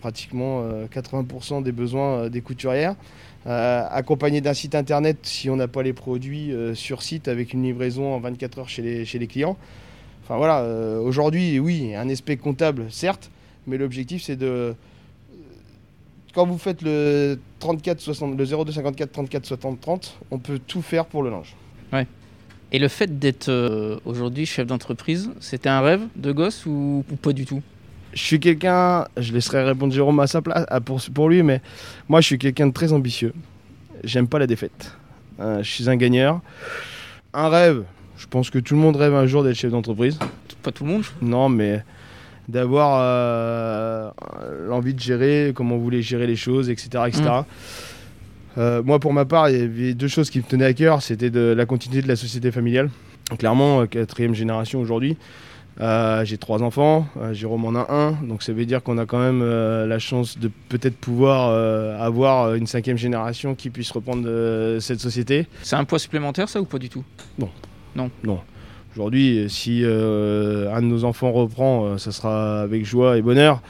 pratiquement 80% des besoins des couturières. Euh, accompagné d'un site internet si on n'a pas les produits euh, sur site avec une livraison en 24 heures chez les, chez les clients. Enfin voilà, euh, aujourd'hui, oui, un aspect comptable, certes, mais l'objectif c'est de. Quand vous faites le 34 60, le 02 54 34 60 30, on peut tout faire pour le linge. Ouais. Et le fait d'être aujourd'hui chef d'entreprise, c'était un rêve de gosse ou pas du tout? Je suis quelqu'un, je laisserai répondre Jérôme à sa place, pour, pour lui, mais moi je suis quelqu'un de très ambitieux. J'aime pas la défaite. Euh, je suis un gagneur. Un rêve, je pense que tout le monde rêve un jour d'être chef d'entreprise. Pas tout le monde Non, mais d'avoir euh, l'envie de gérer, comment vous voulez gérer les choses, etc. etc. moi, pour ma part, il y avait deux choses qui me tenaient à cœur. C'était de la continuité de la société familiale. Clairement, quatrième génération aujourd'hui. Euh, j'ai trois enfants, euh, Jérôme en a un, donc ça veut dire qu'on a quand même euh, la chance de peut-être pouvoir avoir une cinquième génération qui puisse reprendre cette société. C'est un poids supplémentaire ça ou pas du tout? Non. Non. Non. Aujourd'hui, si un de nos enfants reprend, ça sera avec joie et bonheur.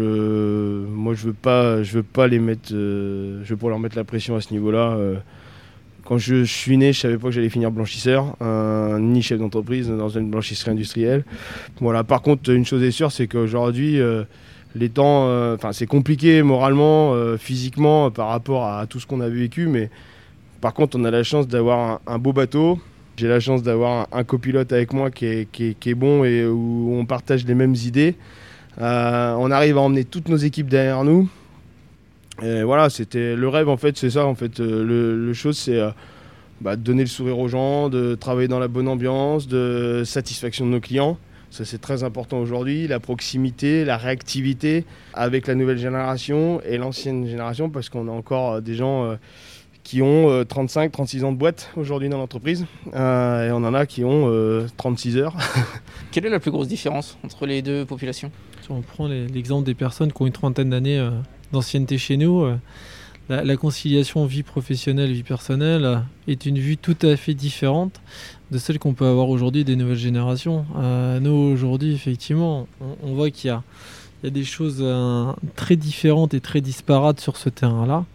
Moi, je veux pas, je veux pas les mettre, je veux pas leur mettre la pression à ce niveau-là. Quand je suis né, je savais pas que j'allais finir blanchisseur, ni chef d'entreprise dans une blanchisserie industrielle. Voilà. Par contre, une chose est sûre, c'est qu'aujourd'hui, euh, les temps, euh, c'est compliqué moralement, euh, physiquement, par rapport à tout ce qu'on a vécu. Mais par contre, on a la chance d'avoir un, beau bateau. J'ai la chance d'avoir un, copilote avec moi qui est, qui, est, bon et où on partage les mêmes idées. On arrive à emmener toutes nos équipes derrière nous. Voilà, c'était le rêve en fait, c'est ça en fait. Euh, le, chose, c'est euh, bah, de donner le sourire aux gens, de travailler dans la bonne ambiance, de satisfaction de nos clients. Ça, c'est très important aujourd'hui. La proximité, la réactivité avec la nouvelle génération et l'ancienne génération, parce qu'on a encore euh, des gens qui ont 35, 36 ans de boîte aujourd'hui dans l'entreprise. et on en a qui ont 36 heures. Quelle est la plus grosse différence entre les deux populations? Si on prend l'exemple des personnes qui ont une trentaine d'années d'ancienneté chez nous, euh, la, conciliation vie professionnelle, vie personnelle euh, est une vue tout à fait différente de celle qu'on peut avoir aujourd'hui des nouvelles générations. Euh, nous, aujourd'hui, effectivement, on, voit qu'il y a, des choses très différentes et très disparates sur ce terrain-là,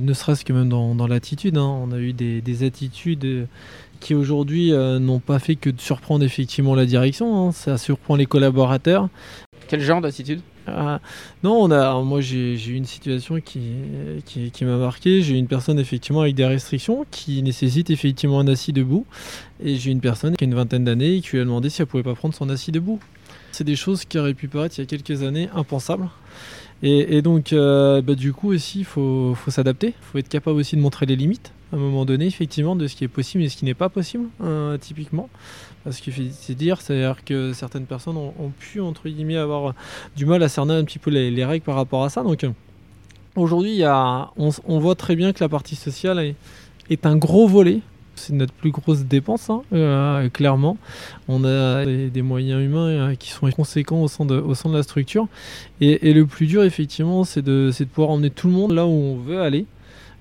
ne serait-ce que même dans, l'attitude. Hein. On a eu des, attitudes qui aujourd'hui n'ont pas fait que de surprendre effectivement la direction, hein. ça surprend les collaborateurs. Quel genre d'attitude? Ah, non, moi j'ai eu une situation qui, m'a marqué. J'ai une personne effectivement avec des restrictions qui nécessite effectivement un assis debout. Et j'ai une personne qui a une vingtaine d'années et qui lui a demandé si elle pouvait pas prendre son assis debout. C'est des choses qui auraient pu paraître il y a quelques années impensables. Et, donc, euh, bah, du coup, aussi, il faut, faut s'adapter. Il faut être capable aussi de montrer les limites, à un moment donné, effectivement, de ce qui est possible et ce qui n'est pas possible, hein, typiquement. Ce qu'il fait dire, c'est-à-dire que certaines personnes ont, pu, entre guillemets, avoir du mal à cerner un petit peu les, règles par rapport à ça. Donc aujourd'hui, on, voit très bien que la partie sociale est, un gros volet. C'est notre plus grosse dépense, hein, euh, clairement. On a des, moyens humains euh, qui sont conséquents au sein de, au sein de la structure. Et, le plus dur, effectivement, c'est de, de pouvoir emmener tout le monde là où on veut aller.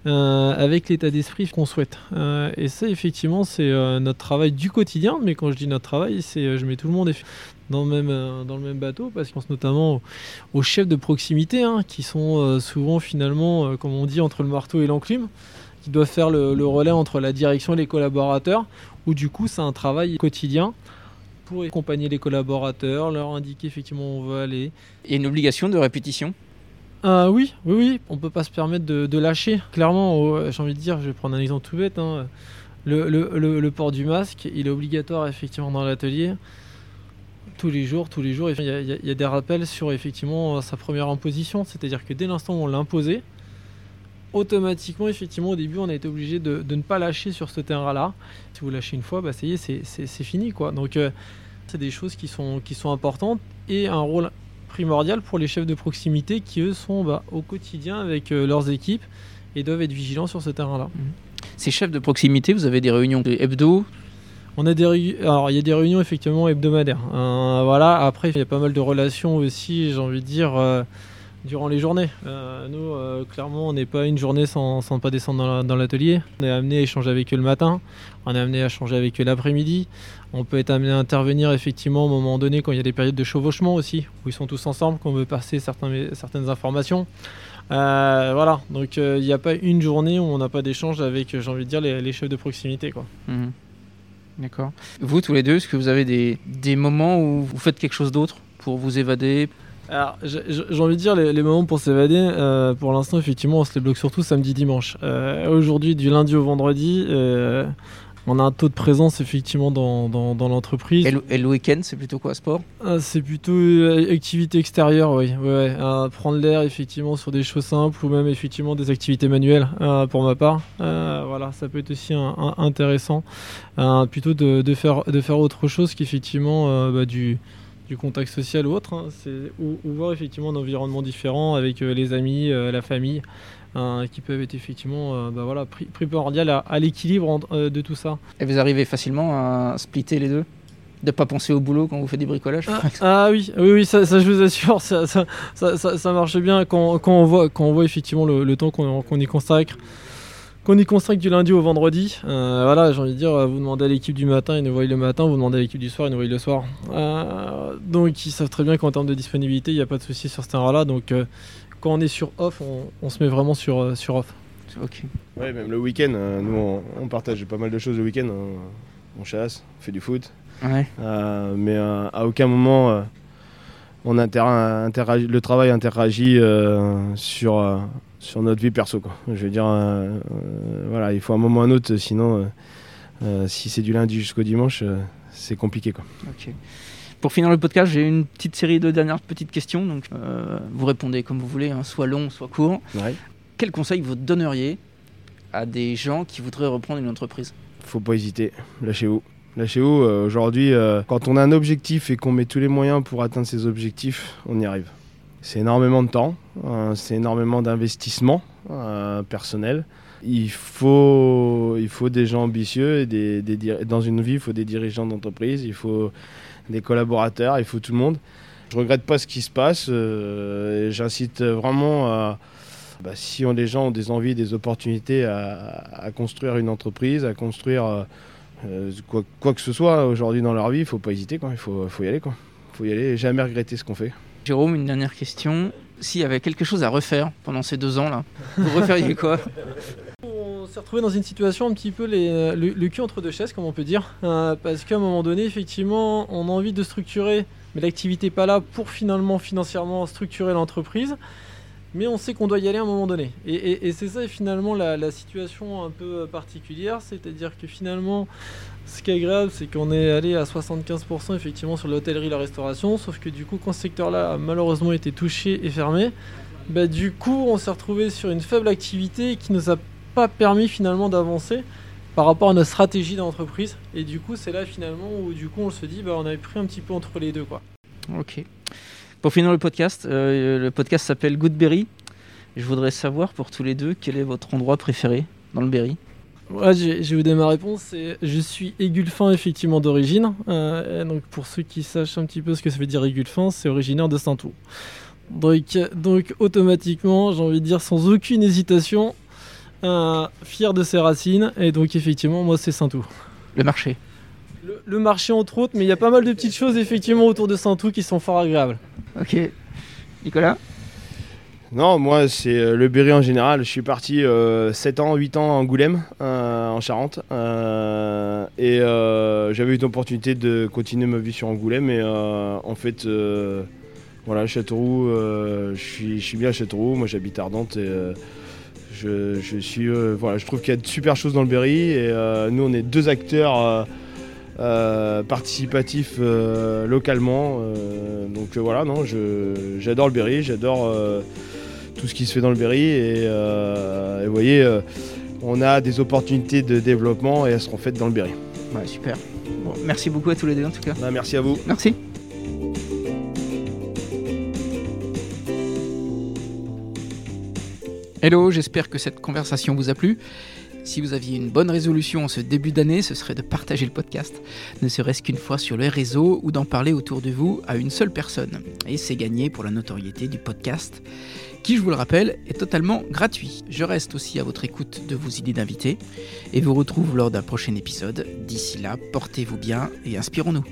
Euh, avec l'état d'esprit qu'on souhaite. Euh, et ça, effectivement, c'est euh, notre travail du quotidien. Mais quand je dis notre travail, c'est je mets tout le monde dans le même, bateau, parce qu'on pense notamment aux, chefs de proximité, hein, qui sont souvent finalement, comme on dit, entre le marteau et l'enclume, qui doivent faire le, le, relais entre la direction et les collaborateurs, où du coup, c'est un travail quotidien pour accompagner les collaborateurs, leur indiquer effectivement où on veut aller. Et une obligation de répétition? Ah oui, oui, oui, on peut pas se permettre de, lâcher. Clairement, j'ai envie de dire, je vais prendre un exemple tout bête. Hein. Le, port du masque, il est obligatoire effectivement dans l'atelier. Tous les jours, tous les jours, il y, a, des rappels sur effectivement sa première imposition. C'est-à-dire que dès l'instant où on l'a imposé, automatiquement, effectivement, au début, on a été obligé de, ne pas lâcher sur ce terrain-là. Si vous lâchez une fois, bah, ça y est, c'est fini. quoi. Donc, euh, c'est des choses qui sont, qui sont importantes et un rôle primordial pour les chefs de proximité qui, eux, sont bah, au quotidien avec euh, leurs équipes et doivent être vigilants sur ce terrain-là. Mhm. Ces chefs de proximité, vous avez des réunions hebdo? On a des alors il y a des réunions effectivement hebdomadaires. Hein. voilà. Après il y a pas mal de relations aussi, j'ai envie de dire. Euh, durant les journées. Euh, nous, clairement, on n'est pas une journée sans, sans pas descendre dans l'atelier. On est amené à échanger avec eux le matin, on est amené à échanger avec eux l'après-midi. On peut être amené à intervenir effectivement au moment donné quand il y a des périodes de chevauchement aussi, où ils sont tous ensemble, qu'on veut passer certains, certaines informations. Euh, voilà, donc il n'y a pas une journée où on n'a pas d'échange avec, j'ai envie de dire, les, chefs de proximité. Quoi. Mhm. D'accord. Vous, tous les deux, est-ce que vous avez des, des moments où vous faites quelque chose d'autre pour vous évader? Alors, j'ai envie de dire les, moments pour s'évader. Euh, pour l'instant, effectivement, on se les bloque surtout samedi, dimanche. Euh, aujourd'hui, du lundi au vendredi, euh, on a un taux de présence effectivement dans, dans, l'entreprise. Et le, week-end, c'est plutôt quoi, sport? C'est plutôt activité extérieure, oui. Ouais, prendre l'air effectivement sur des choses simples ou même effectivement des activités manuelles pour ma part. voilà, ça peut être aussi intéressant. plutôt de, de, faire, de faire autre chose qu'effectivement bah, du du contact social ou autre, hein, c'est ou, ou voir effectivement un environnement différent avec euh, les amis, euh, la famille, hein, qui peuvent être effectivement euh, bah voilà, pri- primordial à, à l'équilibre euh, de tout ça. Et vous arrivez facilement à splitter les deux? De pas penser au boulot quand vous faites du bricolage exemple? Ah oui, oui, oui, ça, ça, je vous assure, ça, marche bien quand, quand on voit, quand on voit effectivement le, le temps qu'on y consacre. Qu'on y consacre du lundi au vendredi, Euh, voilà, j'ai envie de dire, vous demandez à l'équipe du matin, ils nous voient le matin, vous demandez à l'équipe du soir, ils nous voient le soir. Euh, donc ils savent très bien qu'en termes de disponibilité, il n'y a pas de souci sur ce terrain-là. Donc euh, quand on est sur off, on, on se met vraiment sur, euh, sur off. Ok. Ouais, même le week-end, euh, nous on, on partage pas mal de choses le week-end. On, on chasse, on fait du foot. Ouais. Euh, mais euh, à aucun moment euh, on inter- interagit- le travail interagit euh, sur, euh, sur notre vie perso. Quoi. Je veux dire, euh, euh, voilà, il faut un moment ou un autre, sinon, euh, euh, si c'est du lundi jusqu'au dimanche, euh, c'est compliqué. Quoi. Ok. Pour finir le podcast, j'ai une petite série de dernières petites questions. Donc, euh, vous répondez comme vous voulez, hein, soit long, soit court. Quel conseil vous donneriez à des gens qui voudraient reprendre une entreprise? Faut pas hésiter, lâchez-vous. Lâchez-vous, euh, aujourd'hui, euh, quand on a un objectif et qu'on met tous les moyens pour atteindre ces objectifs, on y arrive. C'est énormément de temps, euh, c'est énormément d'investissement personnel. Il faut, il faut des gens ambitieux, et des, des dans une vie, il faut des dirigeants d'entreprise, il faut des collaborateurs, il faut tout le monde. Je regrette pas ce qui se passe, euh, j'incite vraiment à, bah, si on, les gens ont des envies, des opportunités à, à construire une entreprise, à construire euh, euh, quoi, quoi que ce soit aujourd'hui dans leur vie, il faut pas hésiter, quoi. il faut, faut y aller. Il faut y aller et jamais regretter ce qu'on fait. Jérôme, une dernière question. S'il y avait quelque chose à refaire pendant ces deux ans-là, vous referiez quoi? *laughs* s'est retrouvé dans une situation un petit peu les- le, le cul entre deux chaises, comme on peut dire, Euh, parce qu'à un moment donné, effectivement, on a envie de structurer, mais l'activité n'est pas là pour finalement financièrement structurer l'entreprise. Mais on sait qu'on doit y aller à un moment donné. Et, et- et c'est ça finalement la, situation un peu particulière, c'est-à-dire que finalement, ce qui est agréable, c'est qu'on est allé à 75% effectivement sur l'hôtellerie, la restauration, sauf que du coup, quand ce secteur-là a malheureusement été touché et fermé, bah, du coup, on s'est retrouvé sur une faible activité qui nous a pas permis finalement d'avancer par rapport à notre stratégie d'entreprise. Et du coup, c'est là finalement où du coup on se dit, bah, on avait pris un petit peu entre les deux. quoi. Ok. Pour finir le podcast, euh, le podcast s'appelle Goodberry. Je voudrais savoir pour tous les deux quel est votre endroit préféré dans le Berry? Ouais, j'ai- je vous donner ma réponse. C'est, je suis égulfin effectivement d'origine. Euh, donc pour ceux qui sachent un petit peu ce que ça veut dire égulfin, c'est originaire de Saint-Ouen. Donc, donc automatiquement, j'ai envie de dire sans aucune hésitation, euh, fier de ses racines. Et donc effectivement, moi c'est Saint-Ouen. Le marché. Le, le marché entre autres, mais il y a pas mal de petites choses effectivement autour de Saint-Ouen qui sont fort agréables. Ok. Nicolas? Non, moi, c'est euh, le Berry en général. Je suis parti euh, 7 ans, 8 ans à Angoulême, euh, en Charente. euh, et euh, j'avais eu l'opportunité de continuer ma vie sur Angoulême. Et euh, en fait, euh, voilà, Châteauroux, euh, je suis- je suis bien à Châteauroux. Moi, j'habite à Ardentes. Et, euh, je, je suis, euh, voilà, je trouve qu'il y a de super choses dans le Berry. Et euh, nous, on est deux acteurs. euh, participatifs localement donc voilà non j'adore le Berry j'adore tout ce qui se fait dans le Berry et, et vous voyez on a des opportunités de développement et elles seront faites dans le Berry Ouais, super. Bon, merci beaucoup à tous les deux en tout cas. Bah, merci à vous Merci. Hello, j'espère que cette conversation vous a plu. Si vous aviez une bonne résolution en ce début d'année, ce serait de partager le podcast, ne serait-ce qu'une fois sur les réseaux ou d'en parler autour de vous à une seule personne. Et c'est gagné pour la notoriété du podcast, qui, je vous le rappelle, est totalement gratuit. Je reste aussi à votre écoute de vos idées d'invités et vous retrouve lors d'un prochain épisode. D'ici là, portez-vous bien et inspirons-nous.